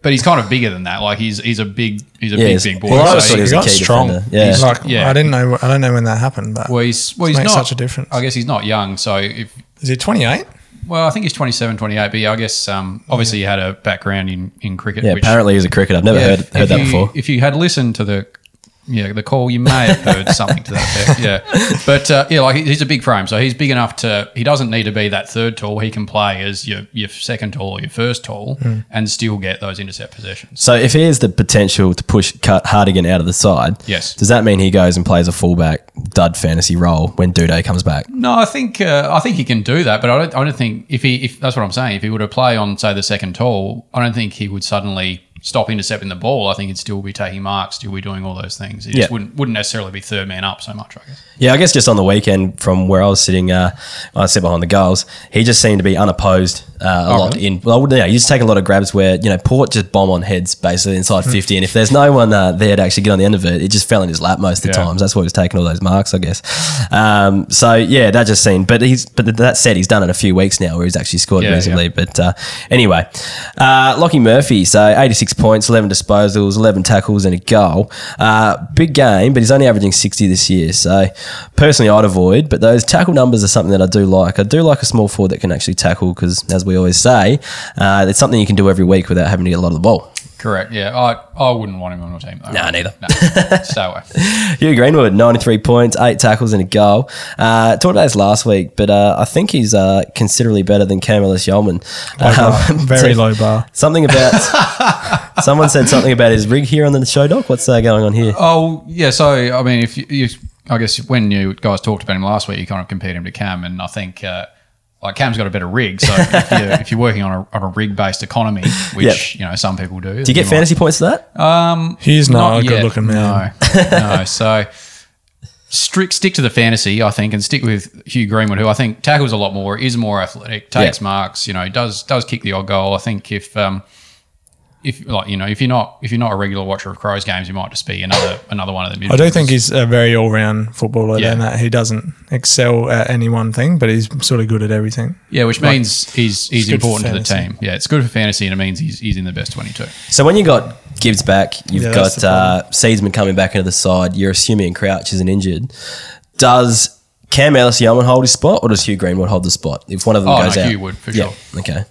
but he's kind of bigger than that. Like he's he's a big he's a Yeah, big he's- big boy. well, So always thought he he- was he a got strong. defender. Yeah. Like Yeah. I didn't know I don't know when that happened, but Well, he's well, he's not such a difference. I guess he's not young, so if is he 28? well, I think he's 27, 28, but yeah, I guess um, obviously he had a background in, in cricket. Yeah, which, apparently he's a cricketer. I've never yeah, heard heard that you, before. If you had listened to the yeah the call, you may have heard something to that effect. Yeah, but uh, yeah, like he's a big frame, so he's big enough to. He doesn't need to be that third tall. He can play as your your second tall or your first tall, Hmm. and still get those intercept possessions. So if he has the potential to push cut Hartigan out of the side, Yes. does that mean he goes and plays a fullback dud fantasy role when Doedee comes back? No, I think uh, I think he can do that, but I don't. I don't think if he if that's what I'm saying. If he were to play on say the second tall, I don't think he would suddenly stop intercepting the ball. I think he'd still be taking marks, still be doing all those things. He just wouldn't wouldn't necessarily be third man up so much. I guess. Yeah, I guess just on the weekend from where I was sitting, uh, I sit behind the goals. He just seemed to be unopposed uh, a Oh, lot really? in. Well, yeah, you just take a lot of grabs where you know Port just bomb on heads basically inside Hmm. fifty, and if there's no one uh, there to actually get on the end of it, it just fell in his lap most of the Yeah. times. That's why he was taking all those marks, I guess. Um, so yeah, that just seemed. But he's but that said, he's done it a few weeks now where he's actually scored Yeah, reasonably. yeah. But uh, anyway, uh, Lachie Murphy, so 86 points, 11 disposals, 11 tackles, and a goal. Uh, big game, but he's only averaging 60 this year. So personally, I'd avoid. But those tackle numbers are something that I do like. I do like a small forward that can actually tackle because, as we always say, uh, it's something you can do every week without having to get a lot of the ball. Correct. Yeah, I I wouldn't want him on my team though. Nah, neither. No, stay away. Hugh Greenwood, 93 points, eight tackles and a goal. Uh, talked about this last week, but uh, I think he's uh, considerably better than Camillus Ellis-Yolmen. Um, Very so- low bar. Something about someone said something about his rig here on the show doc. What's uh, going on here? Oh yeah, so I mean, if you, you, I guess when you guys talked about him last week, you kind of compared him to Cam, and I think uh, like Cam's got a better rig. So if you're, if you're working on a, on a rig based economy, which you know some people do, Do you get fantasy points for that? He's not, a good looking man. No, no. So strict stick to the fantasy, I think, and stick with Hugh Greenwood, who I think tackles a lot more, is more athletic, takes Yeah. marks, you know, does does kick the odd goal. I think if um if like you know if you're not if you're not a regular watcher of Crows games, you might just be another another one of the. I do think he's a very all round footballer Yeah. in that he doesn't excel at any one thing, but he's sort of good at everything. Yeah, which means he's he's important to the team. Yeah, it's good for fantasy, and it means he's he's in the best twenty two. So when you got Gibbs back. You've Yeah, got the uh, Seedsman coming back into the side. You're assuming Crouch isn't injured. Does Cam Ellis Yolmen hold his spot, or does Hugh Greenwood hold the spot if one of them Oh, goes no, out? Hugh would, for yeah. sure. Okay.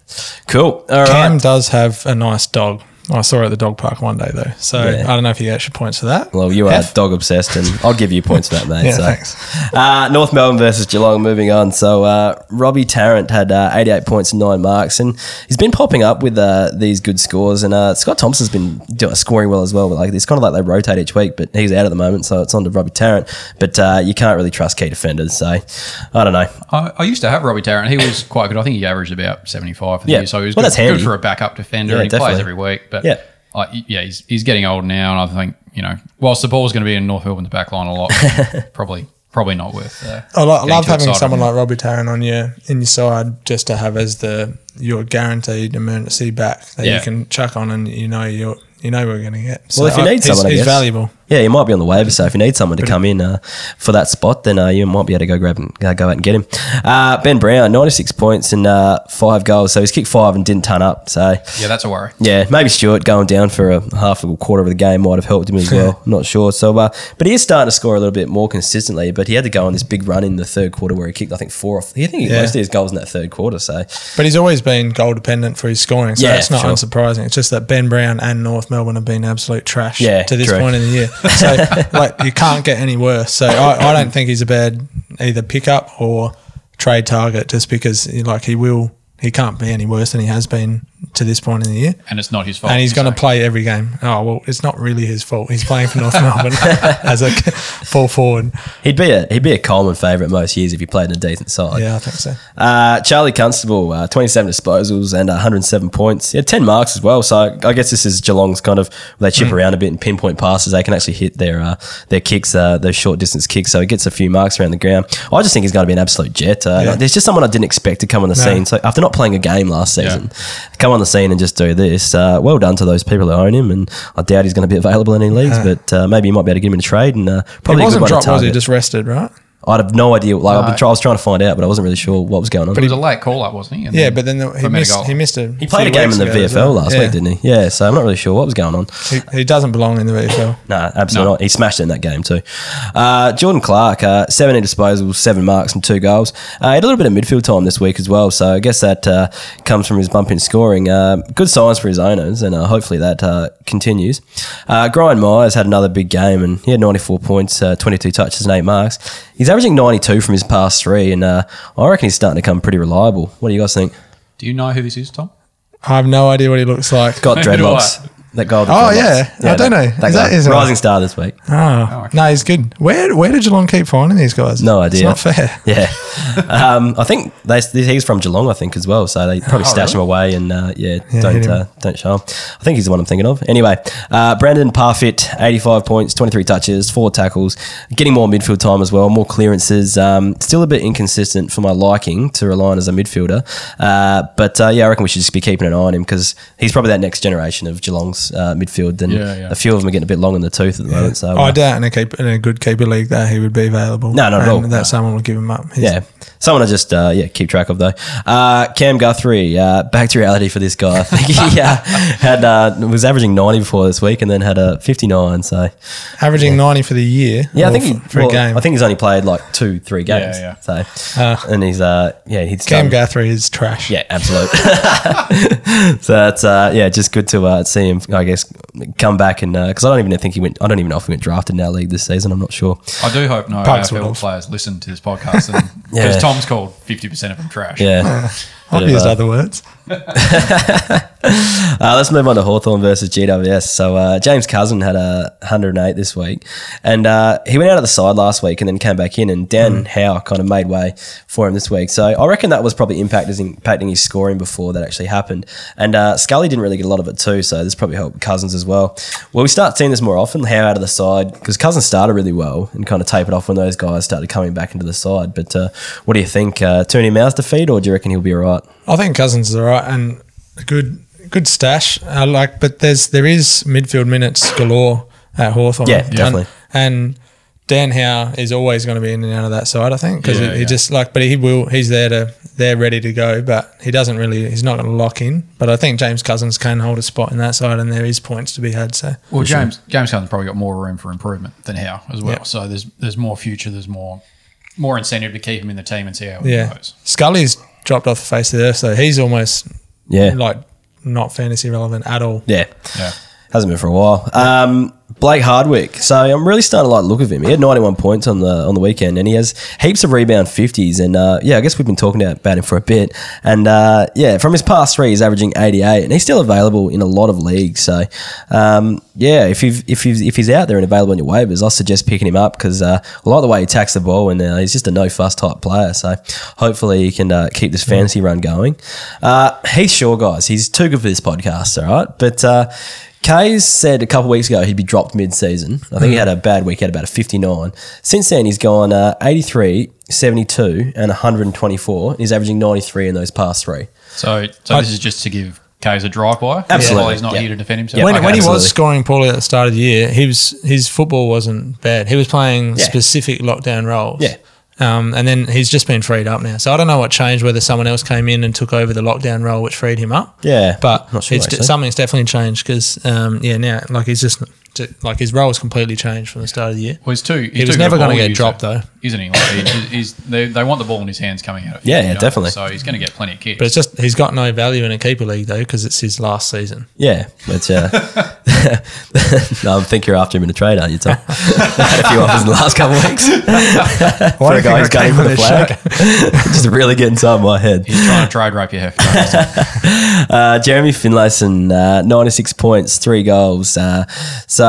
Cool. All right. Cam does have a nice dog. I saw her at the dog park one day though, so Yeah. I don't know if you get extra points for that. Well, you are F. dog obsessed, and I'll give you points for that, mate. Yeah, so. thanks. Uh, North Melbourne versus Geelong. Moving on. So uh, Robbie Tarrant had uh, 88 points and nine marks, and he's been popping up with uh, these good scores. And uh, Scott Thompson's been do- scoring well as well. But like it's kind of like they rotate each week, but he's out at the moment, so it's on to Robbie Tarrant. But uh, you can't really trust key defenders, so I don't know. I, I used to have Robbie Tarrant. He was quite good. I think he averaged about 75 for the Yeah. year. So he was Well, good, that's handy. good for a backup defender. Yeah, and he plays every week. But Yeah. I, yeah, he's, he's getting old now. And I think, you know, whilst the ball's going to be in North Melbourne's back line a lot, probably probably not worth uh, I, lo- I love too having someone like Robbie Tarrant on your in your side just to have as the your guaranteed emergency back that Yeah. you can chuck on and you know you are you know we're going to get. So Well, if you need he's, someone, I he's valuable. Yeah, you might be on the waiver, so if you need someone to come in uh, for that spot, then uh, you might be able to go grab and uh, go out and get him. Uh, ben Brown, 96 points and uh, five goals, so he's kicked five and didn't turn up. So Yeah, that's a worry. Yeah, maybe Stewart going down for a half a quarter of the game might have helped him as well. I'm not sure. So, uh, but he is starting to score a little bit more consistently. But he had to go on this big run in the third quarter where he kicked, I think, four off. I think he Yeah. most of his goals in that third quarter. So, But he's always been goal dependent for his scoring, so Yeah, it's not sure. unsurprising. It's just that Ben Brown and North Melbourne have been absolute trash Yeah, to this true. point in the year. So like you can't get any worse. So I, I don't think he's a bad either pickup or trade target just because like he will he can't be any worse than he has been to this point in the year. And it's not his fault. And he's going to play every game. Oh well, it's not really his fault. He's playing for North Melbourne as a full forward. he'd be a he'd be a Coleman favourite most years if he played in a decent side. Yeah, I think so. Uh, Charlie Constable, uh, 27 disposals and 107 points. He had 10 marks as well. So I guess this is Geelong's kind of they chip around a bit and pinpoint passes. They can actually hit their uh, their kicks, uh, those short distance kicks. So he gets a few marks around the ground. I just think he's going to be an absolute jet. Uh, Yeah. There's just someone I didn't expect to come on the scene. So after not playing a game last season, come on the scene and just do this. Uh, well done to those people who own him. And I doubt he's going to be available in any leagues, but uh, maybe you might be able to get him in a trade and uh, probably a wasn't dropped, was he? Just rested, right? I have no idea. Like I've been try- I was trying to find out, but I wasn't really sure what was going on. But he was a late call up, wasn't he? And Yeah, then but then the, he for missed. Menegola. He missed a. He played a game in the VFL last week, didn't he? Yeah, so I'm not really sure what was going on. he? He doesn't belong in the VFL. No, absolutely No. not. He smashed it in that game too. Uh, Jordan Clark, uh, 17 disposals, seven marks and two goals. Uh, he had a little bit of midfield time this week as well, so I guess that uh, comes from his bump in scoring. Uh, good signs for his owners, and uh, hopefully that uh, continues. Uh, Gryan Miers had another big game, and he had 94 points, uh, 22 touches and eight marks. He's averaging 92 from his past three, and uh, I reckon he's starting to come pretty reliable. What do you guys think? Do you know who this is, Tom? I have no idea what he looks like. Got dreadlocks. That guy. with Oh, dreadlocks. yeah. I don't know. That Is guy. that- is that- rising star this week? Oh, okay. no, he's good. Where where did Geelong keep finding these guys? No idea. It's not fair. Yeah, um, I think they, he's from Geelong, I think as well. So they probably Oh, stash him away and uh, yeah, Yeah, don't uh, don't show him. I think he's the one I'm thinking of. Anyway, uh, Brandan Parfitt, 85 points, 23 touches, four tackles, getting more midfield time as well, more clearances. Um, still a bit inconsistent for my liking to rely on as a midfielder, uh, but uh, yeah, I reckon we should just be keeping an eye on him because he's probably that next generation of Geelong's uh, midfield. And Yeah, yeah. a few of them are getting a bit long in the tooth at the moment. So I uh, doubt in a keep in a good keeper league that he would be available. No, not at all. That No. someone will give him up. He's- Yeah, someone to just uh, yeah keep track of though. Uh, Cam Guthrie, uh, back to reality for this guy. I think he uh, had uh, was averaging ninety before this week, and then had a fifty nine. So averaging ninety for the year. yeah, I think he, f- for well, a game. I think he's only played like two, three games. Yeah, yeah. So and he's uh yeah he's Cam done- Guthrie is trash. Yeah, absolute. so that's uh, yeah, just good to uh, see him. I guess come back and uh, because I don't even think he went. I don't even know if he went drafted in our league this season. I'm not sure. I do hope no Pugs AFL players listen to this podcast and Yeah. because Tom's called fifty percent of them trash. Yeah. I've used other words. Uh, let's move on to Hawthorn versus GWS. So uh, James Cousin had a 108 this week, and uh, he went out of the side last week and then came back in, and Dan Howe kind of made way for him this week. So I reckon that was probably impacting, impacting his scoring before that actually happened. And uh, Scully didn't really get a lot of it too, so this probably helped Cousins as well. Well, we start seeing this more often, Howe out of the side, because Cousins started really well and kind of tapered off when those guys started coming back into the side. But uh, what do you think? Uh, out to feed, or do you reckon he'll be all right? I think Cousins is all right and a good good stash. I like, but there's there is midfield minutes galore at Hawthorn. Yeah, definitely. And, and Dan Howe is always going to be in and out of that side, I think, because Yeah, he, he yeah. just like, but he will, he's there to, they're ready to go, but he doesn't really, he's not going to lock in. But I think James Cousins can hold a spot in that side, and there is points to be had. So Well, James James Cousins probably got more room for improvement than Howe as well. Yeah. So there's there's more future. There's more more incentive to keep him in the team and see how he yeah, goes. Scully's dropped off the face of the earth, so he's almost Yeah. like not fantasy relevant at all. Yeah. Yeah. Hasn't been for a while. Um, Blake Hardwick. So I'm really starting to like the look of him. He had 91 points on the on the weekend, and he has heaps of rebound 50s. And uh, yeah, I guess we've been talking about, him for a bit. And uh, yeah, from his past three, he's averaging 88, and he's still available in a lot of leagues. So um, yeah, if you if you if he's out there and available on your waivers, I suggest picking him up because uh, I like the way he attacks the ball, and uh, he's just a no fuss type player. So hopefully he can uh, keep this fantasy run going. Uh, Heath Shaw, guys, he's too good for this podcast, all right, but. Kaes said a couple of weeks ago he'd be dropped mid-season. I think he had a bad week, he had about a 59. Since then, he's gone uh, 83, 72, and 124. He's averaging 93 in those past three. So so this is just to give Kaes a dry wire. Absolutely. While he's not Yeah. here to defend himself. Yeah. when, Okay. when he absolutely. was scoring poorly at the start of the year, he was his football wasn't bad. He was playing Yeah. specific lockdown roles. Yeah. Um, and then he's just been freed up now. So I don't know what changed, whether someone else came in and took over the lockdown role, which freed him up. Yeah, But sure, something's definitely changed because, um, yeah, now, like, he's just, like, his role has completely changed from the start of the year. Well, he's too. He's He was too never gonna get user, dropped, though. isn't he? Like he, he's they, they want the ball in his hands coming out of. Yeah, yeah, yards. definitely. So he's going to get plenty of kicks. But it's just, he's got no value in a keeper league, though, because it's his last season. Yeah, but uh, no, I think you're after him in a trade, aren't you, Tom? had a few offers in the last couple of weeks for a guy who's gunning for the flag. Just really getting inside my head. he's trying to trade rape your Heff. Uh, Jeremy Finlayson, uh, 96 points, three goals. Uh, so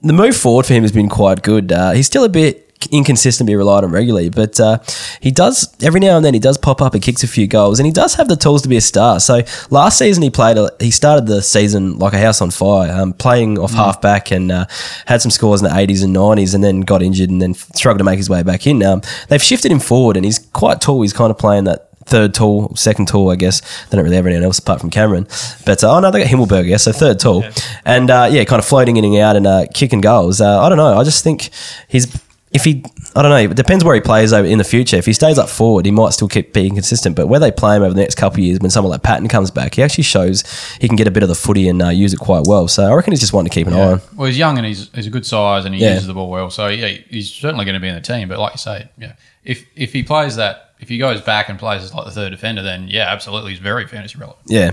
the move forward for him has been quite good. Uh, he's still a bit inconsistent, be relied on regularly, but uh, he does every now and then he does pop up and kicks a few goals, and he does have the tools to be a star. So last season he played, a, he started the season like a house on fire, um, playing off half back and uh, had some scores in the 80s and 90s, and then got injured and then struggled to make his way back in. Um, they've shifted him forward, and he's quite tall. He's kind of playing that third tall, second tall, I guess. They don't really have anyone else apart from Cameron. But uh, oh no, they got Himmelberg, guess. So third tall, and uh, yeah, kind of floating in and out and uh, kicking goals. Uh, I don't know. I just think he's if he. I don't know. It depends where he plays over in the future. If he stays up forward, he might still keep being consistent. But where they play him over the next couple of years, when someone like Patton comes back, he actually shows he can get a bit of the footy and uh, use it quite well. So I reckon he's just one to keep an eye on. Well, he's young and he's, he's a good size and he Yeah. uses the ball well. So yeah, he's certainly going to be in the team. But like you say, yeah, if if he plays that, if he goes back and plays as like the third defender, then yeah, absolutely, he's very fantasy relevant. Yeah.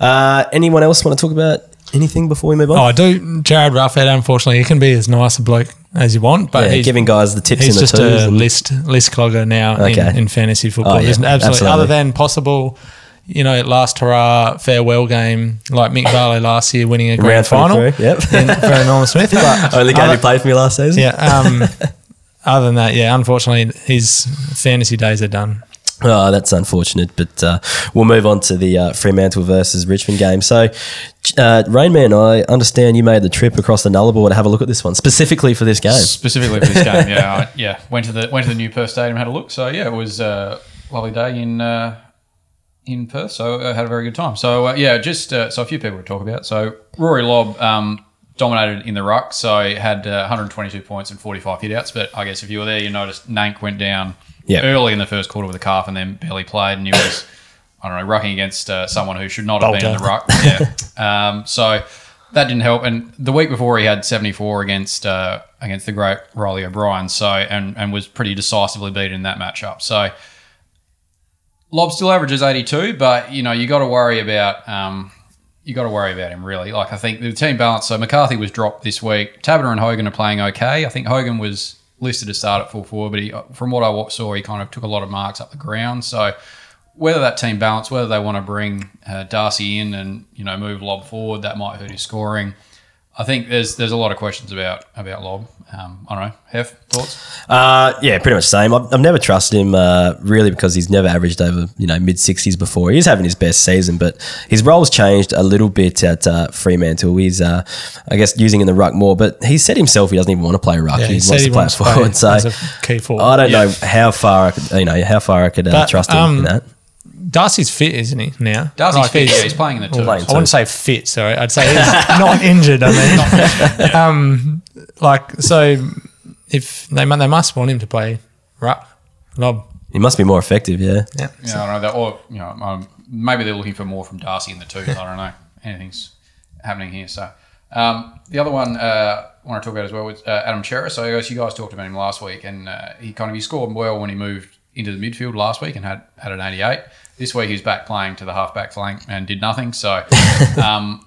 Uh, anyone else want to talk about anything before we move on? Oh, I do. Jarryd Roughead, unfortunately, he can be as nice a bloke as you want, but yeah, he's, giving guys the tips he's in the just twos. a and- list list clogger now Okay. in, in fantasy football. Oh, yeah, absolutely, absolutely. other than possible, you know, last hurrah farewell game like Mick Barlow last year winning a grand Round final 23, yep. in, for Norman Smith. But Only game other, he played for me last season. yeah. Um, other than that, yeah, unfortunately, his fantasy days are done. Oh, that's unfortunate, but uh, we'll move on to the uh, Fremantle versus Richmond game. So, uh, Rainman, I understand you made the trip across the Nullarbor to have a look at this one, specifically for this game. Specifically for this game, yeah, I, yeah. Went to the went to the new Perth Stadium, had a look. So yeah, it was a lovely day in uh, in Perth. So I had a very good time. So uh, yeah, just uh, so a few people to talk about. So Rory Lobb um, dominated in the ruck. So had uh, 122 points and 45 hitouts. But I guess if you were there, you noticed Nank went down Yeah. early in the first quarter with a calf and then barely played, and he was. I don't know, rucking against uh, someone who should not have been in the ruck. Yeah. um, so that didn't help. And the week before, he had 74 against uh, against the great Reilly O'Brien. So and and was pretty decisively beaten in that matchup. So Lobb still averages 82, but you know you got to worry about um, you got to worry about him really. Like I think the team balance. So McCarthy was dropped this week. Taberner and Hogan are playing okay. I think Hogan was listed to start at full forward, but he, from what I saw, he kind of took a lot of marks up the ground. So whether that team balance, whether they want to bring uh, Darcy in and you know move Lobb forward, that might hurt his scoring. I think there's there's a lot of questions about about Lobb. Um, I don't know. Heff thoughts? Uh, yeah, pretty much the same. I've, I've never trusted him uh, really because he's never averaged over you know mid sixties before. He's having his best season, but his role's changed a little bit at uh, Fremantle. He's uh, I guess using in the ruck more, but he said himself he doesn't even want to play ruck. Yeah, he, he wants to play wants to forward. play So as a key forward. I don't Yeah. know how far I could, you know how far I could uh, But, trust him um, in that. Darcy's fit, isn't he? Now Darcy's fit, yeah, he's playing in the well, twos. I wouldn't say fit. Sorry, I'd say he's not injured. I mean, um, like so. if they they must want him to play ruck Lobb. He must be more effective, yeah. Yeah. Yeah, I don't know that, or you know, um, maybe they're looking for more from Darcy in the twos. I don't know. Anything's happening here. So um, the other one uh, I want to talk about as well was uh, Adam Cerra. So I guess you guys talked about him last week, and uh, he kind of he scored well when he moved into the midfield last week and had had an 88. This week he's back playing to the halfback flank and did nothing. So. Um,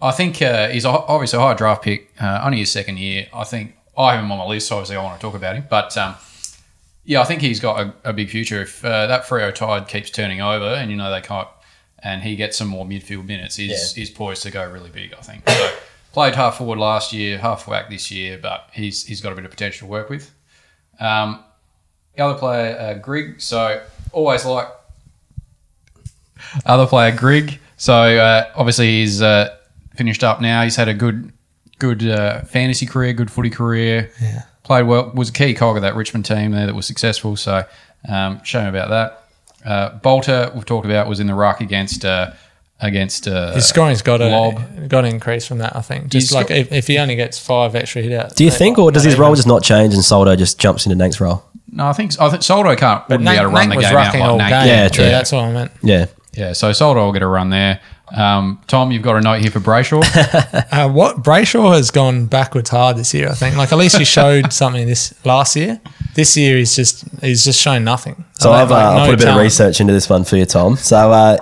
I think uh, he's obviously a high draft pick, uh, only his second year. I think I have him on my list, so obviously I want to talk about him. But um, yeah, I think he's got a, a big future. If uh, that Freo tide keeps turning over, and you know they can't, and he gets some more midfield minutes, he's, he's poised to go really big. I think. So played half forward last year, half back this year, but he's he's got a bit of potential to work with. Um, the other player, uh, Grigg. So always like other player, Grigg. So uh, obviously he's uh, finished up now. He's had a good, good uh, fantasy career, good footy career. Yeah. Played well. Was a key cog of that Richmond team there that was successful. So um, shame about that. Uh, Bolter we've talked about was in the ruck against uh, against uh, His scoring's got a Lobb. got to increase from that. I think just He's like got- if, if he only gets five extra hit outs. Do you think, or does his role just not change and Soldo just jumps into Nank's role? No, I think I think Soldo can't But wouldn't be able to run Nank the was game out rucking like all Nank. game. Yeah, true. that's what I meant. Yeah. Yeah, so Soldo will get a run there. Um, Tom, you've got a note here for Brayshaw. Uh, what Brayshaw has gone backwards hard this year. I think. Like at least he showed something this last year. This year he's just he's just shown nothing. So Like, I've, uh, like, I'll no put a bit of research into this one for you, Tom. So uh,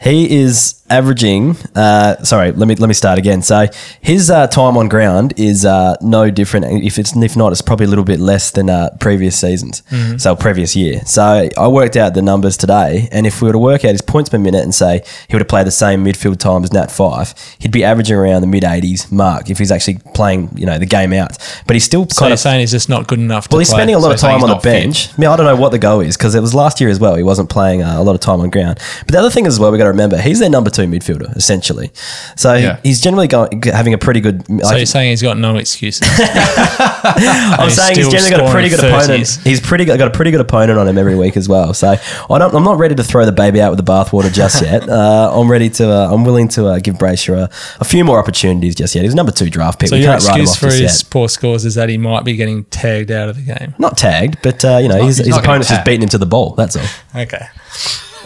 he is averaging. Uh, sorry, let me let me start again. So his uh, time on ground is uh, no different. If it's if not, it's probably a little bit less than uh, previous seasons. Mm-hmm. So previous year. So I worked out the numbers today, and if we were to work out his points per minute and say he would have played the same midfield time as Nat Fyfe, he'd be averaging around the mid eighties mark if he's actually playing, you know, the game out. But he's still So kind of saying he's just not good enough. well, he's play. spending a lot So of time on the bench. I, mean, I don't know what the goal is because it was last year as well. He wasn't playing uh, a lot of time on ground. But the other thing as well, we got to remember he's their number two midfielder essentially. So Yeah. he's generally going having a pretty good. So you're saying he's got no excuses. I'm saying he's generally got a pretty good scoring opponent. He's pretty good, got a pretty good opponent on him every week as well. So I don't, I'm not ready to throw the baby out with the bathwater just yet. Uh, I'm ready to. Uh, I'm willing to uh, give Brayshaw a, a few more opportunities just yet. He's number two draft pick. so we your can't write him excuse off for his yet. poor scores is that he might be getting tagged out of the game. Not tagged, but uh, you know not- his, his not getting opponent's just tagged. beating him to the ball. That's all. Okay.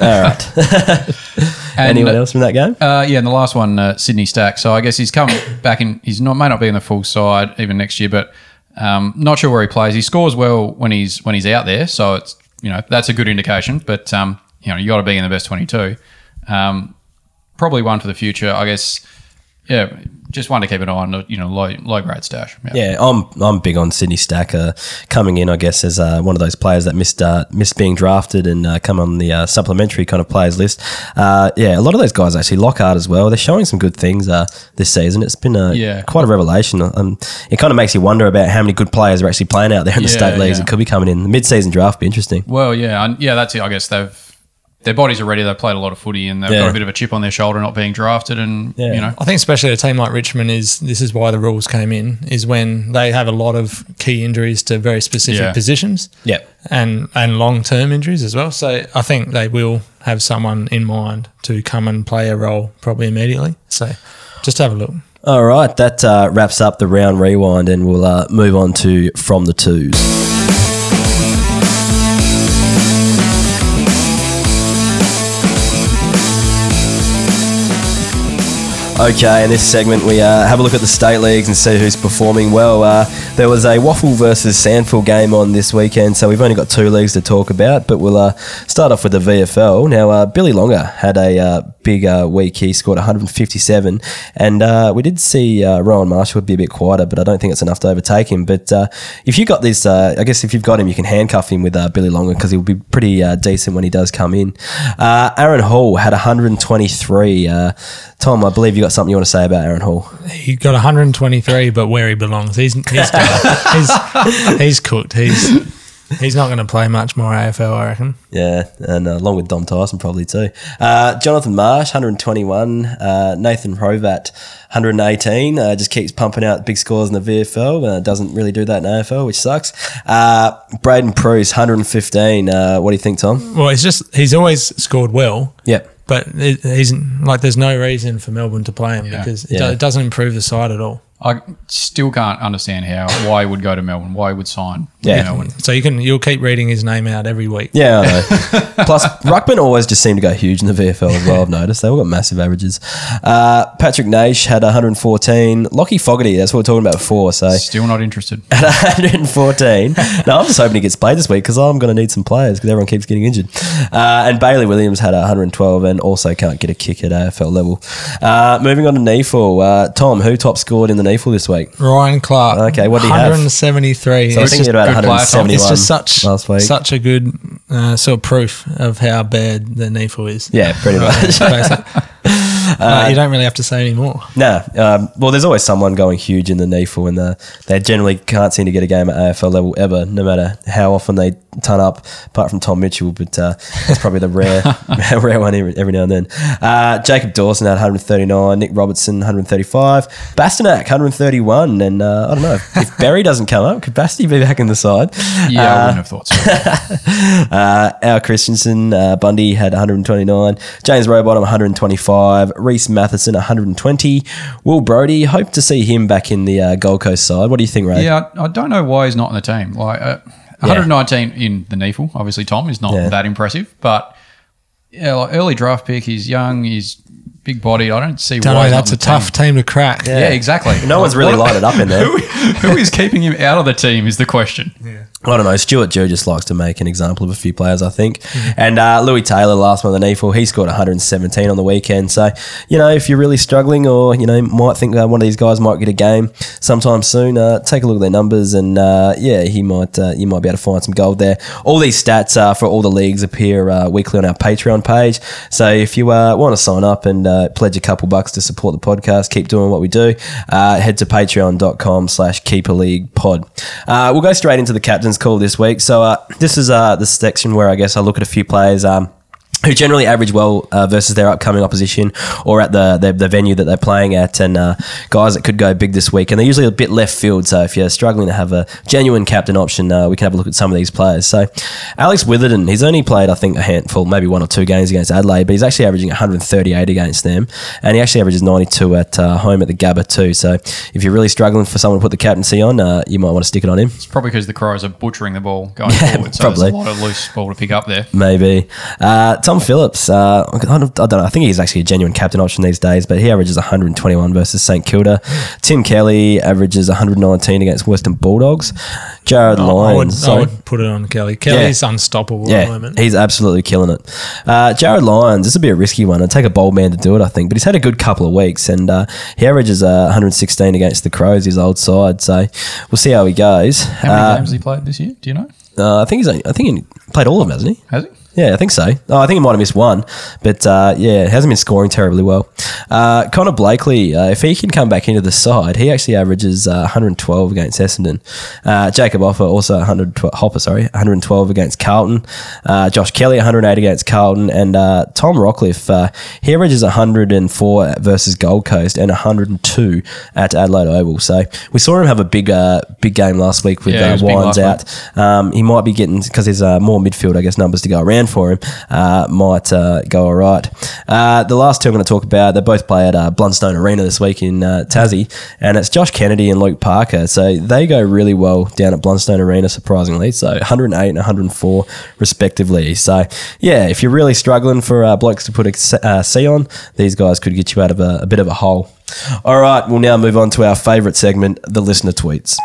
All right. And, Anyone else from that game? Uh, yeah, and the last one, uh, Sydney Stack. So I guess he's come back in. He's not may not be in the full side even next year, but um, not sure where he plays. He scores well when he's when he's out there, so it's you know that's a good indication. But um, you know you got to be in the best twenty two. Um, probably one for the future, I guess. Yeah, just one to keep an eye on. You know, low low grade stash. Yeah, I'm I'm big on Sydney Stack uh, coming in. I guess as uh, one of those players that missed uh, missed being drafted and uh, come on the uh, supplementary kind of players list. Uh, yeah, a lot of those guys actually Lockhart as well. They're showing some good things uh, this season. It's been a, Yeah. quite a revelation. Um, it kind of makes you wonder about how many good players are actually playing out there in the Yeah, state leagues. yeah. It could be coming in. The mid season draft be interesting. Well, yeah, and yeah, that's it. I guess they've their bodies are ready. They've played a lot of footy and they've Yeah. got a bit of a chip on their shoulder not being drafted, and Yeah. you know, I think especially a team like Richmond is this is why the rules came in is when they have a lot of key injuries to very specific Yeah. positions. Yep. and and long term injuries as well. So I think they will have someone in mind to come and play a role probably immediately. So just have a look. All right, that uh, wraps up the round rewind, and we'll uh, move on to from the twos. Okay, in this segment, we uh, have a look at the state leagues and see who's performing well. Uh, there was a WAFL versus SANFL game on this weekend, so we've only got two leagues to talk about, but we'll uh, start off with the VFL. Now, uh, Billy Longer had a uh, big uh, week. He scored 157, and uh, we did see uh, Rowan Marshall would be a bit quieter, but I don't think it's enough to overtake him. But uh, if you got this, uh, I guess if you've got him, you can handcuff him with uh, Billy Longer because he'll be pretty uh, decent when he does come in. Uh, Aaron Hall had 123. Uh, Tom, I believe you got something you want to say about Aaron Hall. He got 123, but where he belongs, he's he's he's, he's cooked. He's he's not going to play much more AFL, I reckon. Yeah, and uh, along with Dom Tyson probably too. Uh, Jonathan Marsh, 121. Uh, Nathan Hrovat, 118. Uh, just keeps pumping out big scores in the VFL. Uh, doesn't really do that in AFL, which sucks. Uh, Braydon Preuss, 115. Uh, what do you think, Tom? Well, it's just he's always scored well, Yep. but it, he's like there's no reason for Melbourne to play him Yeah. because it, Yeah. do- it doesn't improve the side at all. I still can't understand how why he would go to Melbourne, why he would sign Yeah. with Melbourne. So you can you'll keep reading his name out every week. Yeah, I know. Plus, Ruckman always just seem to go huge in the VFL as well. I've noticed they all got massive averages. Uh, Patrick Naish had 114. Lachie Fogarty, that's what we're talking about before. So Still not interested. at 114. no, I'm just hoping he gets played this week because I'm going to need some players because everyone keeps getting injured. Uh, and Bailey Williams had 112 and also can't get a kick at AFL level. Uh, moving on to NEAFL. Uh, Tom, who top scored in the NEAFL this week? Ryan Clarke. Okay, what do you have? 173. So I think had about good. 171 it's just such last week. such a good uh, sort of proof of how bad the NEAFL is. yeah, pretty much. Uh, you don't really have to say any more. No, um, well, there's always someone going huge in the NEAFL, and uh, they generally can't seem to get a game at AFL level ever, no matter how often they turn up. Apart from Tom Mitchell, but uh, that's probably the rare, rare one every, every now and then. Uh, Jacob Dawson had 139, Nick Robertson 135, Bastinac 131, and uh, I don't know if Barry doesn't come up, could Basti be back in the side? Yeah, I wouldn't have thought so. Uh, Al Christensen, uh, Bundy had 129. James Rowbottom 125. Rhys Mathieson 120. Will Brodie, hope to see him back in the uh, Gold Coast side. What do you think, Ray? Yeah, I, I don't know why he's not in the team. Like uh, 119 in the NEAFL, obviously Tom is not Yeah. that impressive, but yeah, like early draft pick. He's young. He's big bodied. I don't see Don't why know. he's not That's in a the tough team. team to crack. Yeah, exactly. No one's really What- lighted up in there. who, who is keeping him out of the team is the question. I don't know. Stuart Dew just likes to make an example of a few players, I think. And uh, Lewis Taylor, last month on the NEAFL, he scored 117 on the weekend. So, you know, if you're really struggling or, you know, might think that one of these guys might get a game sometime soon, uh, take a look at their numbers and, uh, yeah, he might uh, you might be able to find some gold there. All these stats uh, for all the leagues appear uh, weekly on our Patreon page. So if you uh, want to sign up and uh, pledge a couple bucks to support the podcast, keep doing what we do, uh, head to patreon.com slash keeper league pod. Uh, we'll go straight into the captain's call this week. So uh, this is uh, the section where I guess I look at a few players. Um, who generally average well uh, versus their upcoming opposition or at the, the, the venue that they're playing at, and uh, guys that could go big this week. And they're usually a bit left field. So if you're struggling to have a genuine captain option, uh, we can have a look at some of these players. So Alex Witherden, he's only played, I think, a handful, maybe one or two games against Adelaide, but he's actually averaging 138 against them. And he actually averages 92 at uh, home at the Gabba, too. So if you're really struggling for someone to put the captaincy on, uh, you might want to stick it on him. It's probably because the Crows are butchering the ball going forward. So probably. there's a lot of loose ball to pick up there. Maybe. Uh, Tom Phillips, uh, I, don't, know. I think he's actually a genuine captain option these days, but he averages 121 versus St Kilda. Tim Kelly averages 119 against Western Bulldogs. Jarryd I would, Lyons. I would put it on Kelly. Kelly's unstoppable at the moment. he's absolutely killing it. Uh, Jarryd Lyons, this would be a risky one. It'd take a bold man to do it, I think, but he's had a good couple of weeks and uh, he averages uh, 116 against the Crows, his old side. So we'll see how he goes. How many Uh, games has he played this year? Do you know? uh, I think he's. I think he played all of them, hasn't he? Has he? Yeah, I think so. Oh, I think he might have missed one, but uh, yeah, he hasn't been scoring terribly well. Uh, Connor Blakely, uh, if he can come back into the side, he actually averages uh, 112 against Essendon. Uh, Jacob Offer also 112, Hopper, sorry, 112 against Carlton. Uh, Josh Kelly 108 against Carlton, and uh, Tom Rockliff uh, he averages 104 versus Gold Coast and 102 at Adelaide Oval. So we saw him have a big uh, big game last week with Yeah, uh, Wines out. Um, he might be getting because there's uh, more midfield, I guess, numbers to go around for him. Uh, might uh, go all right. Uh, the last two I'm going to talk about, they both play at Blundstone Arena this week in Tassie, and it's Josh Kennedy and Luke Parker. So they go really well down at Blundstone Arena, surprisingly. So 108 and 104 respectively. So yeah, if you're really struggling for uh, blokes to put a C- C on, these guys could get you out of a, a bit of a hole. All right, we'll now move on to our favourite segment, the listener tweets.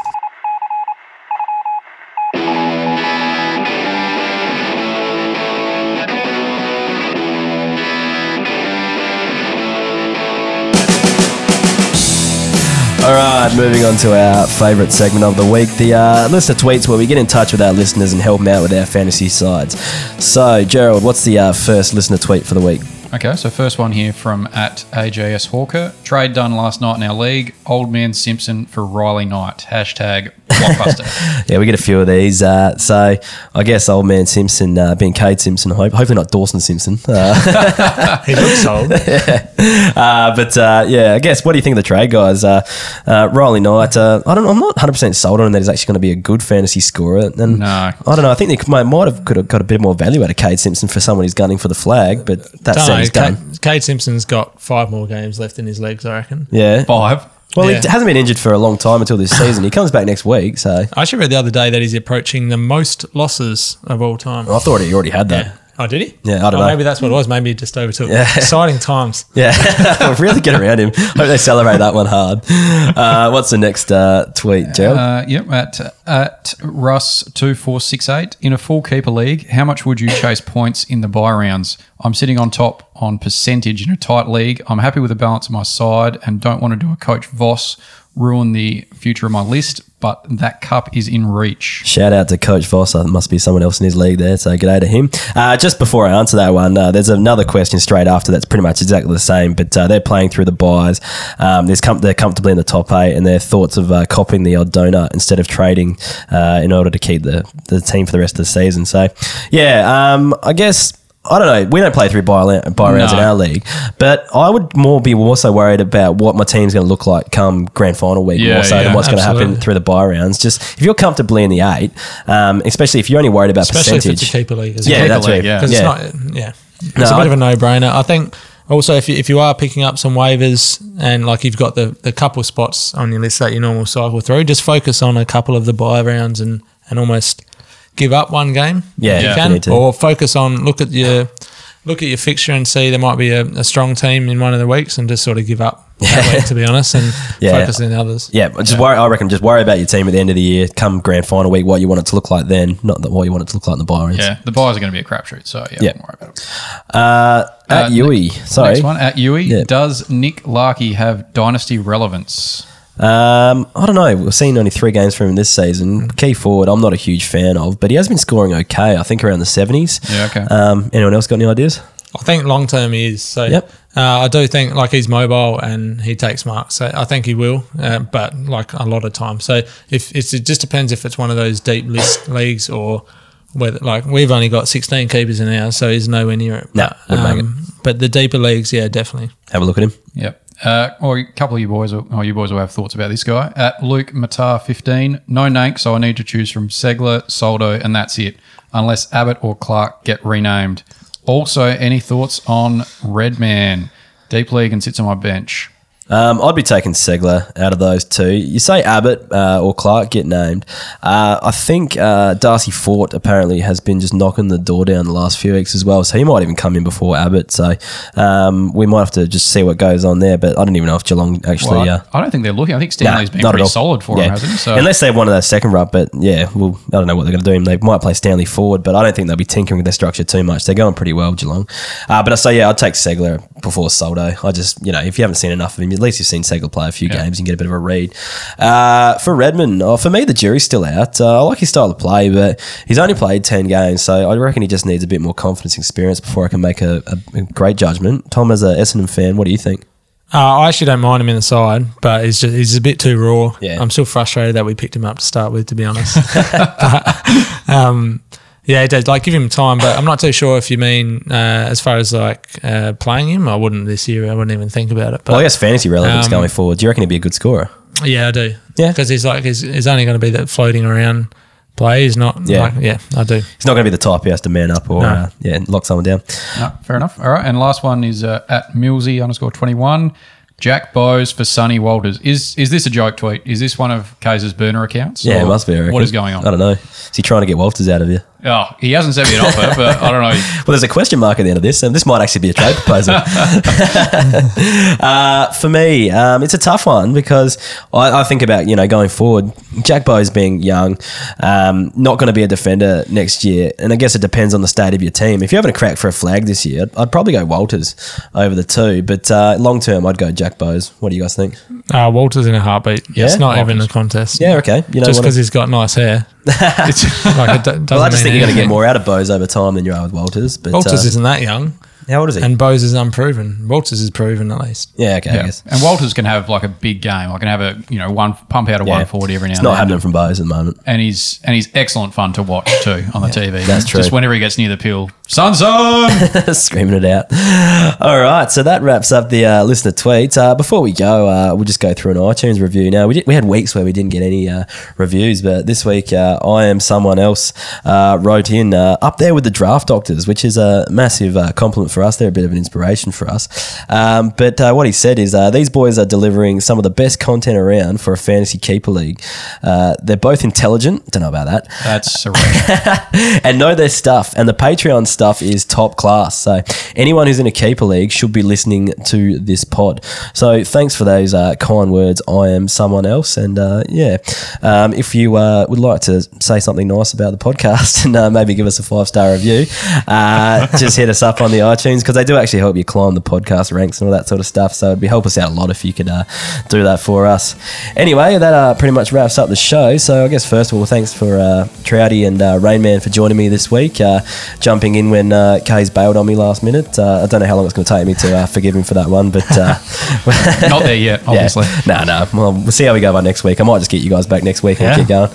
All right, moving on to our favourite segment of the week, the uh, of tweets, where we get in touch with our listeners and help them out with our fantasy sides. So, Gerald, what's the uh, first listener tweet for the week? Okay, so first one here from at AJS Hawker. Trade done last night in our league. Old man Simpson for Riley Knight. Hashtag blockbuster. Yeah, we get a few of these. Uh, so, I guess old man Simpson, uh, being Cade Simpson, hope, hopefully not Dawson Simpson. Uh, He looks old. uh, but uh, yeah, I guess what do you think of the trade, guys? Uh, uh, Riley Knight, uh, I don't, I'm not 100 percent sold on him that he's actually going to be a good fantasy scorer. And No. I don't know. I think they might, might have could have got a bit more value out of Cade Simpson for someone who's gunning for the flag, but that's Don't set his game. Cade, Cade Simpson's got five more games left in his legs, I reckon. Yeah, Five. Well, Yeah. he hasn't been injured for a long time until this season. He comes back next week, so I actually read the other day that he's approaching the most losses of all time. I thought he already had that. Oh, did he? Yeah, I don't oh, know. Maybe that's what it was. Maybe he just overtook. Yeah. Exciting times. Yeah, really get around him. Hope they celebrate that one hard. Uh, what's the next uh, tweet, Joe? Uh, yep, at at Russ two four six eight in a full keeper league. How much would you chase points in the buy rounds? I'm sitting on top on percentage in a tight league. I'm happy with the balance of my side and don't want to do a coach Voss ruin the future of my list. But that cup is in reach. Shout out to Coach Voss. There must be someone else in his league there. So g'day to him. Uh, just before I answer that one, uh, there's another question straight after that's pretty much exactly the same. But uh, they're playing through the buys. Um, com- they're comfortably in the top eight, and their thoughts of uh, copying the odd donut instead of trading uh, in order to keep the, the team for the rest of the season. So yeah, um, I guess. I don't know. We don't play through buy, buy rounds in our league, but I would more be also worried about what my team's going to look like come grand final week Yeah, more so yeah, than what's going to happen through the buy rounds. Just if you're comfortably in the eight, um, especially if you're only worried about Especially if percentage. it's a keeper league yeah, keeper that's league, right. yeah. Because Yeah. it's not, yeah, it's No, a bit I- of a no-brainer. I think also if you, if you are picking up some waivers and like you've got the, the couple spots on your list that you normal cycle through, just focus on a couple of the buy rounds and, and almost give up one game. Yeah, you if you can, need or focus on look at your look at your fixture and see there might be a, a strong team in one of the weeks and just sort of give up that week, to be honest, and Yeah. focus on the others. yeah, but just worry. I reckon just worry about your team at the end of the year. Come grand final week, what you want it to look like then, not the, what you want it to look like in the buy. Yeah, the buys are going to be a crapshoot. So yeah, Yeah. don't worry about it. Uh, at Uh, Yui, sorry. Next one at Yui. Yeah. Does Nick Larkey have dynasty relevance? Um, I don't know. We've seen only three games from him this season. Key forward, I'm not a huge fan of, but he has been scoring okay. I think around the 70s. Yeah, okay. Um, anyone else got any ideas? I think long term he is. So Yep. uh, I do think like he's mobile and he takes marks. So I think he will, uh, but like a lot of time. So if it's, it just depends if it's one of those deep list leagues or whether like we've only got 16 keepers in ours, so he's nowhere near it. No, but, wouldn't make it. but the deeper leagues, yeah, definitely. Have a look at him. Yep. Uh, or a couple of you boys, or you boys will have thoughts about this guy. At Luke Matar 15, no Nank, so I need to choose from Segler, Soldo, and that's it, unless Abbott or Clark get renamed. Also, any thoughts on Redman? Deep league and sits on my bench. Um, I'd be taking Segler out of those two. You say Abbott uh, or Clark get named. Uh, I think uh, Darcy Fort apparently has been just knocking the door down the last few weeks as well, so he might even come in before Abbott. So um, we might have to just see what goes on there. But I don't even know if Geelong actually. Well, uh, I, I don't think they're looking. I think Nah, Stanley's been not at pretty solid for Yeah. him, hasn't he? So Unless they wanted that second rub, but yeah, well, I don't know what they're going to do. They might play Stanley forward, but I don't think they'll be tinkering with their structure too much. They're going pretty well, Geelong. Uh, but I say, yeah, I'd take Segler before Soldo. I just, you know, if you haven't seen enough of him, at least you've seen Segler play a few Yeah. games and get a bit of a read. Uh, for Redman, oh, for me, the jury's still out. Uh, I like his style of play, but he's only played 10 games, so I reckon he just needs a bit more confidence and experience before I can make a, a, a great judgment. Tom, as a Essendon fan, what do you think? Uh, I actually don't mind him in the side, but he's just he's a bit too raw. Yeah. I'm still frustrated that we picked him up to start with, to be honest. But, um, yeah, he does. Like give him time, but I'm not too sure if you mean uh, as far as like uh, playing him. I wouldn't this year. I wouldn't even think about it. But Well, I guess fantasy relevance Um, going forward. Do you reckon he'd be a good scorer? yeah, I do. Yeah. because he's like he's, he's only going to be that floating around play. He's not. Yeah. like, yeah, I do. He's not going to be the type who has to man up or No. uh, yeah lock someone down. No, fair enough. All right, and last one is uh, at Millsy underscore twenty one. Jack Bowes for Sonny Walters. Is is this a joke tweet? Is this one of Kaes's burner accounts? Yeah, it Or must be. What is going on? I don't know. Is he trying to get Walters out of you? Oh, he hasn't sent me an offer, but I don't know. Well, there's a question mark at the end of this, and this might actually be a trade proposal. uh, for me, um, it's a tough one because I, I think about you know going forward. Jack Bowes being young, um, not going to be a defender next year, and I guess it depends on the state of your team. If you're having a crack for a flag this year, I'd, I'd probably go Walters over the two, but uh, long term, I'd go Jack Bowes. What do you guys think? Uh, Walters in a heartbeat. Yeah? it's not even a contest. Yeah, okay. You know, just what- because he's got nice hair. it's like it doesn't well, I just think you're going to get more out of Bowes over time than you are with Walters. But Walters uh, isn't that young, how old is he? and Bowes is unproven. Walters is proven at least. yeah, okay. I Yeah. guess. And Walters can have like a big game. I can have a you know one pump out of Yeah. one forty every now It's and not then. happening from Bowes at the moment. and he's and he's excellent fun to watch too on the TV. that's true. Just whenever he gets near the pill, son, son. Screaming it out. All right, so that wraps up the uh, listener tweets. Uh, before we go, uh, we'll just go through an iTunes review. Now, we, did, we had weeks where we didn't get any uh, reviews, but this week, uh, I am someone else uh, wrote in uh, up there with the draft doctors, which is a massive uh, compliment for us. They're a bit of an inspiration for us. Um, but uh, what he said is uh, these boys are delivering some of the best content around for a fantasy keeper league. Uh, they're both intelligent. Don't know about that. That's reach. and know their stuff. And the Patreon stuff is top class. So anyone who's in a keeper league should be listening to this pod. So thanks for those uh, kind words. I am someone else. And uh, yeah, um, if you uh, would like to say something nice about the podcast and uh, maybe give us a five star review, uh, just hit us up on the iTunes because they do actually help you climb the podcast ranks and all that sort of stuff. So it'd be help us out a lot if you could uh, do that for us. Anyway, that uh, pretty much wraps up the show. So I guess first of all, thanks for uh, Trouty and uh, Rainman for joining me this week, uh, jumping in when uh, Kaes bailed on me last minute. Uh, I don't know how long it's going to take me to uh, forgive him for that one, but uh, Not there yet, obviously. no, no. Well, we'll see how we go by next week. I might just get you guys back next week and Yeah. keep going.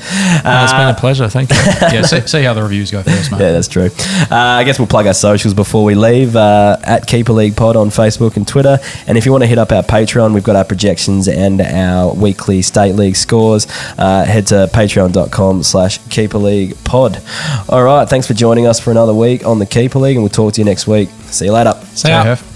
No, it's been a pleasure. Thank you. Yeah, see, see how the reviews go first, mate. Yeah, that's true. Uh, I guess we'll plug our socials before we leave uh, at Keeper League Pod on Facebook and Twitter. And if you want to hit up our Patreon, we've got our projections and our weekly state league scores. Uh, head to patreon.com slash Keeper League Pod. All right, thanks for joining us for another week on the Keeper League, and we'll talk to you next week. See you later. See ya. Have.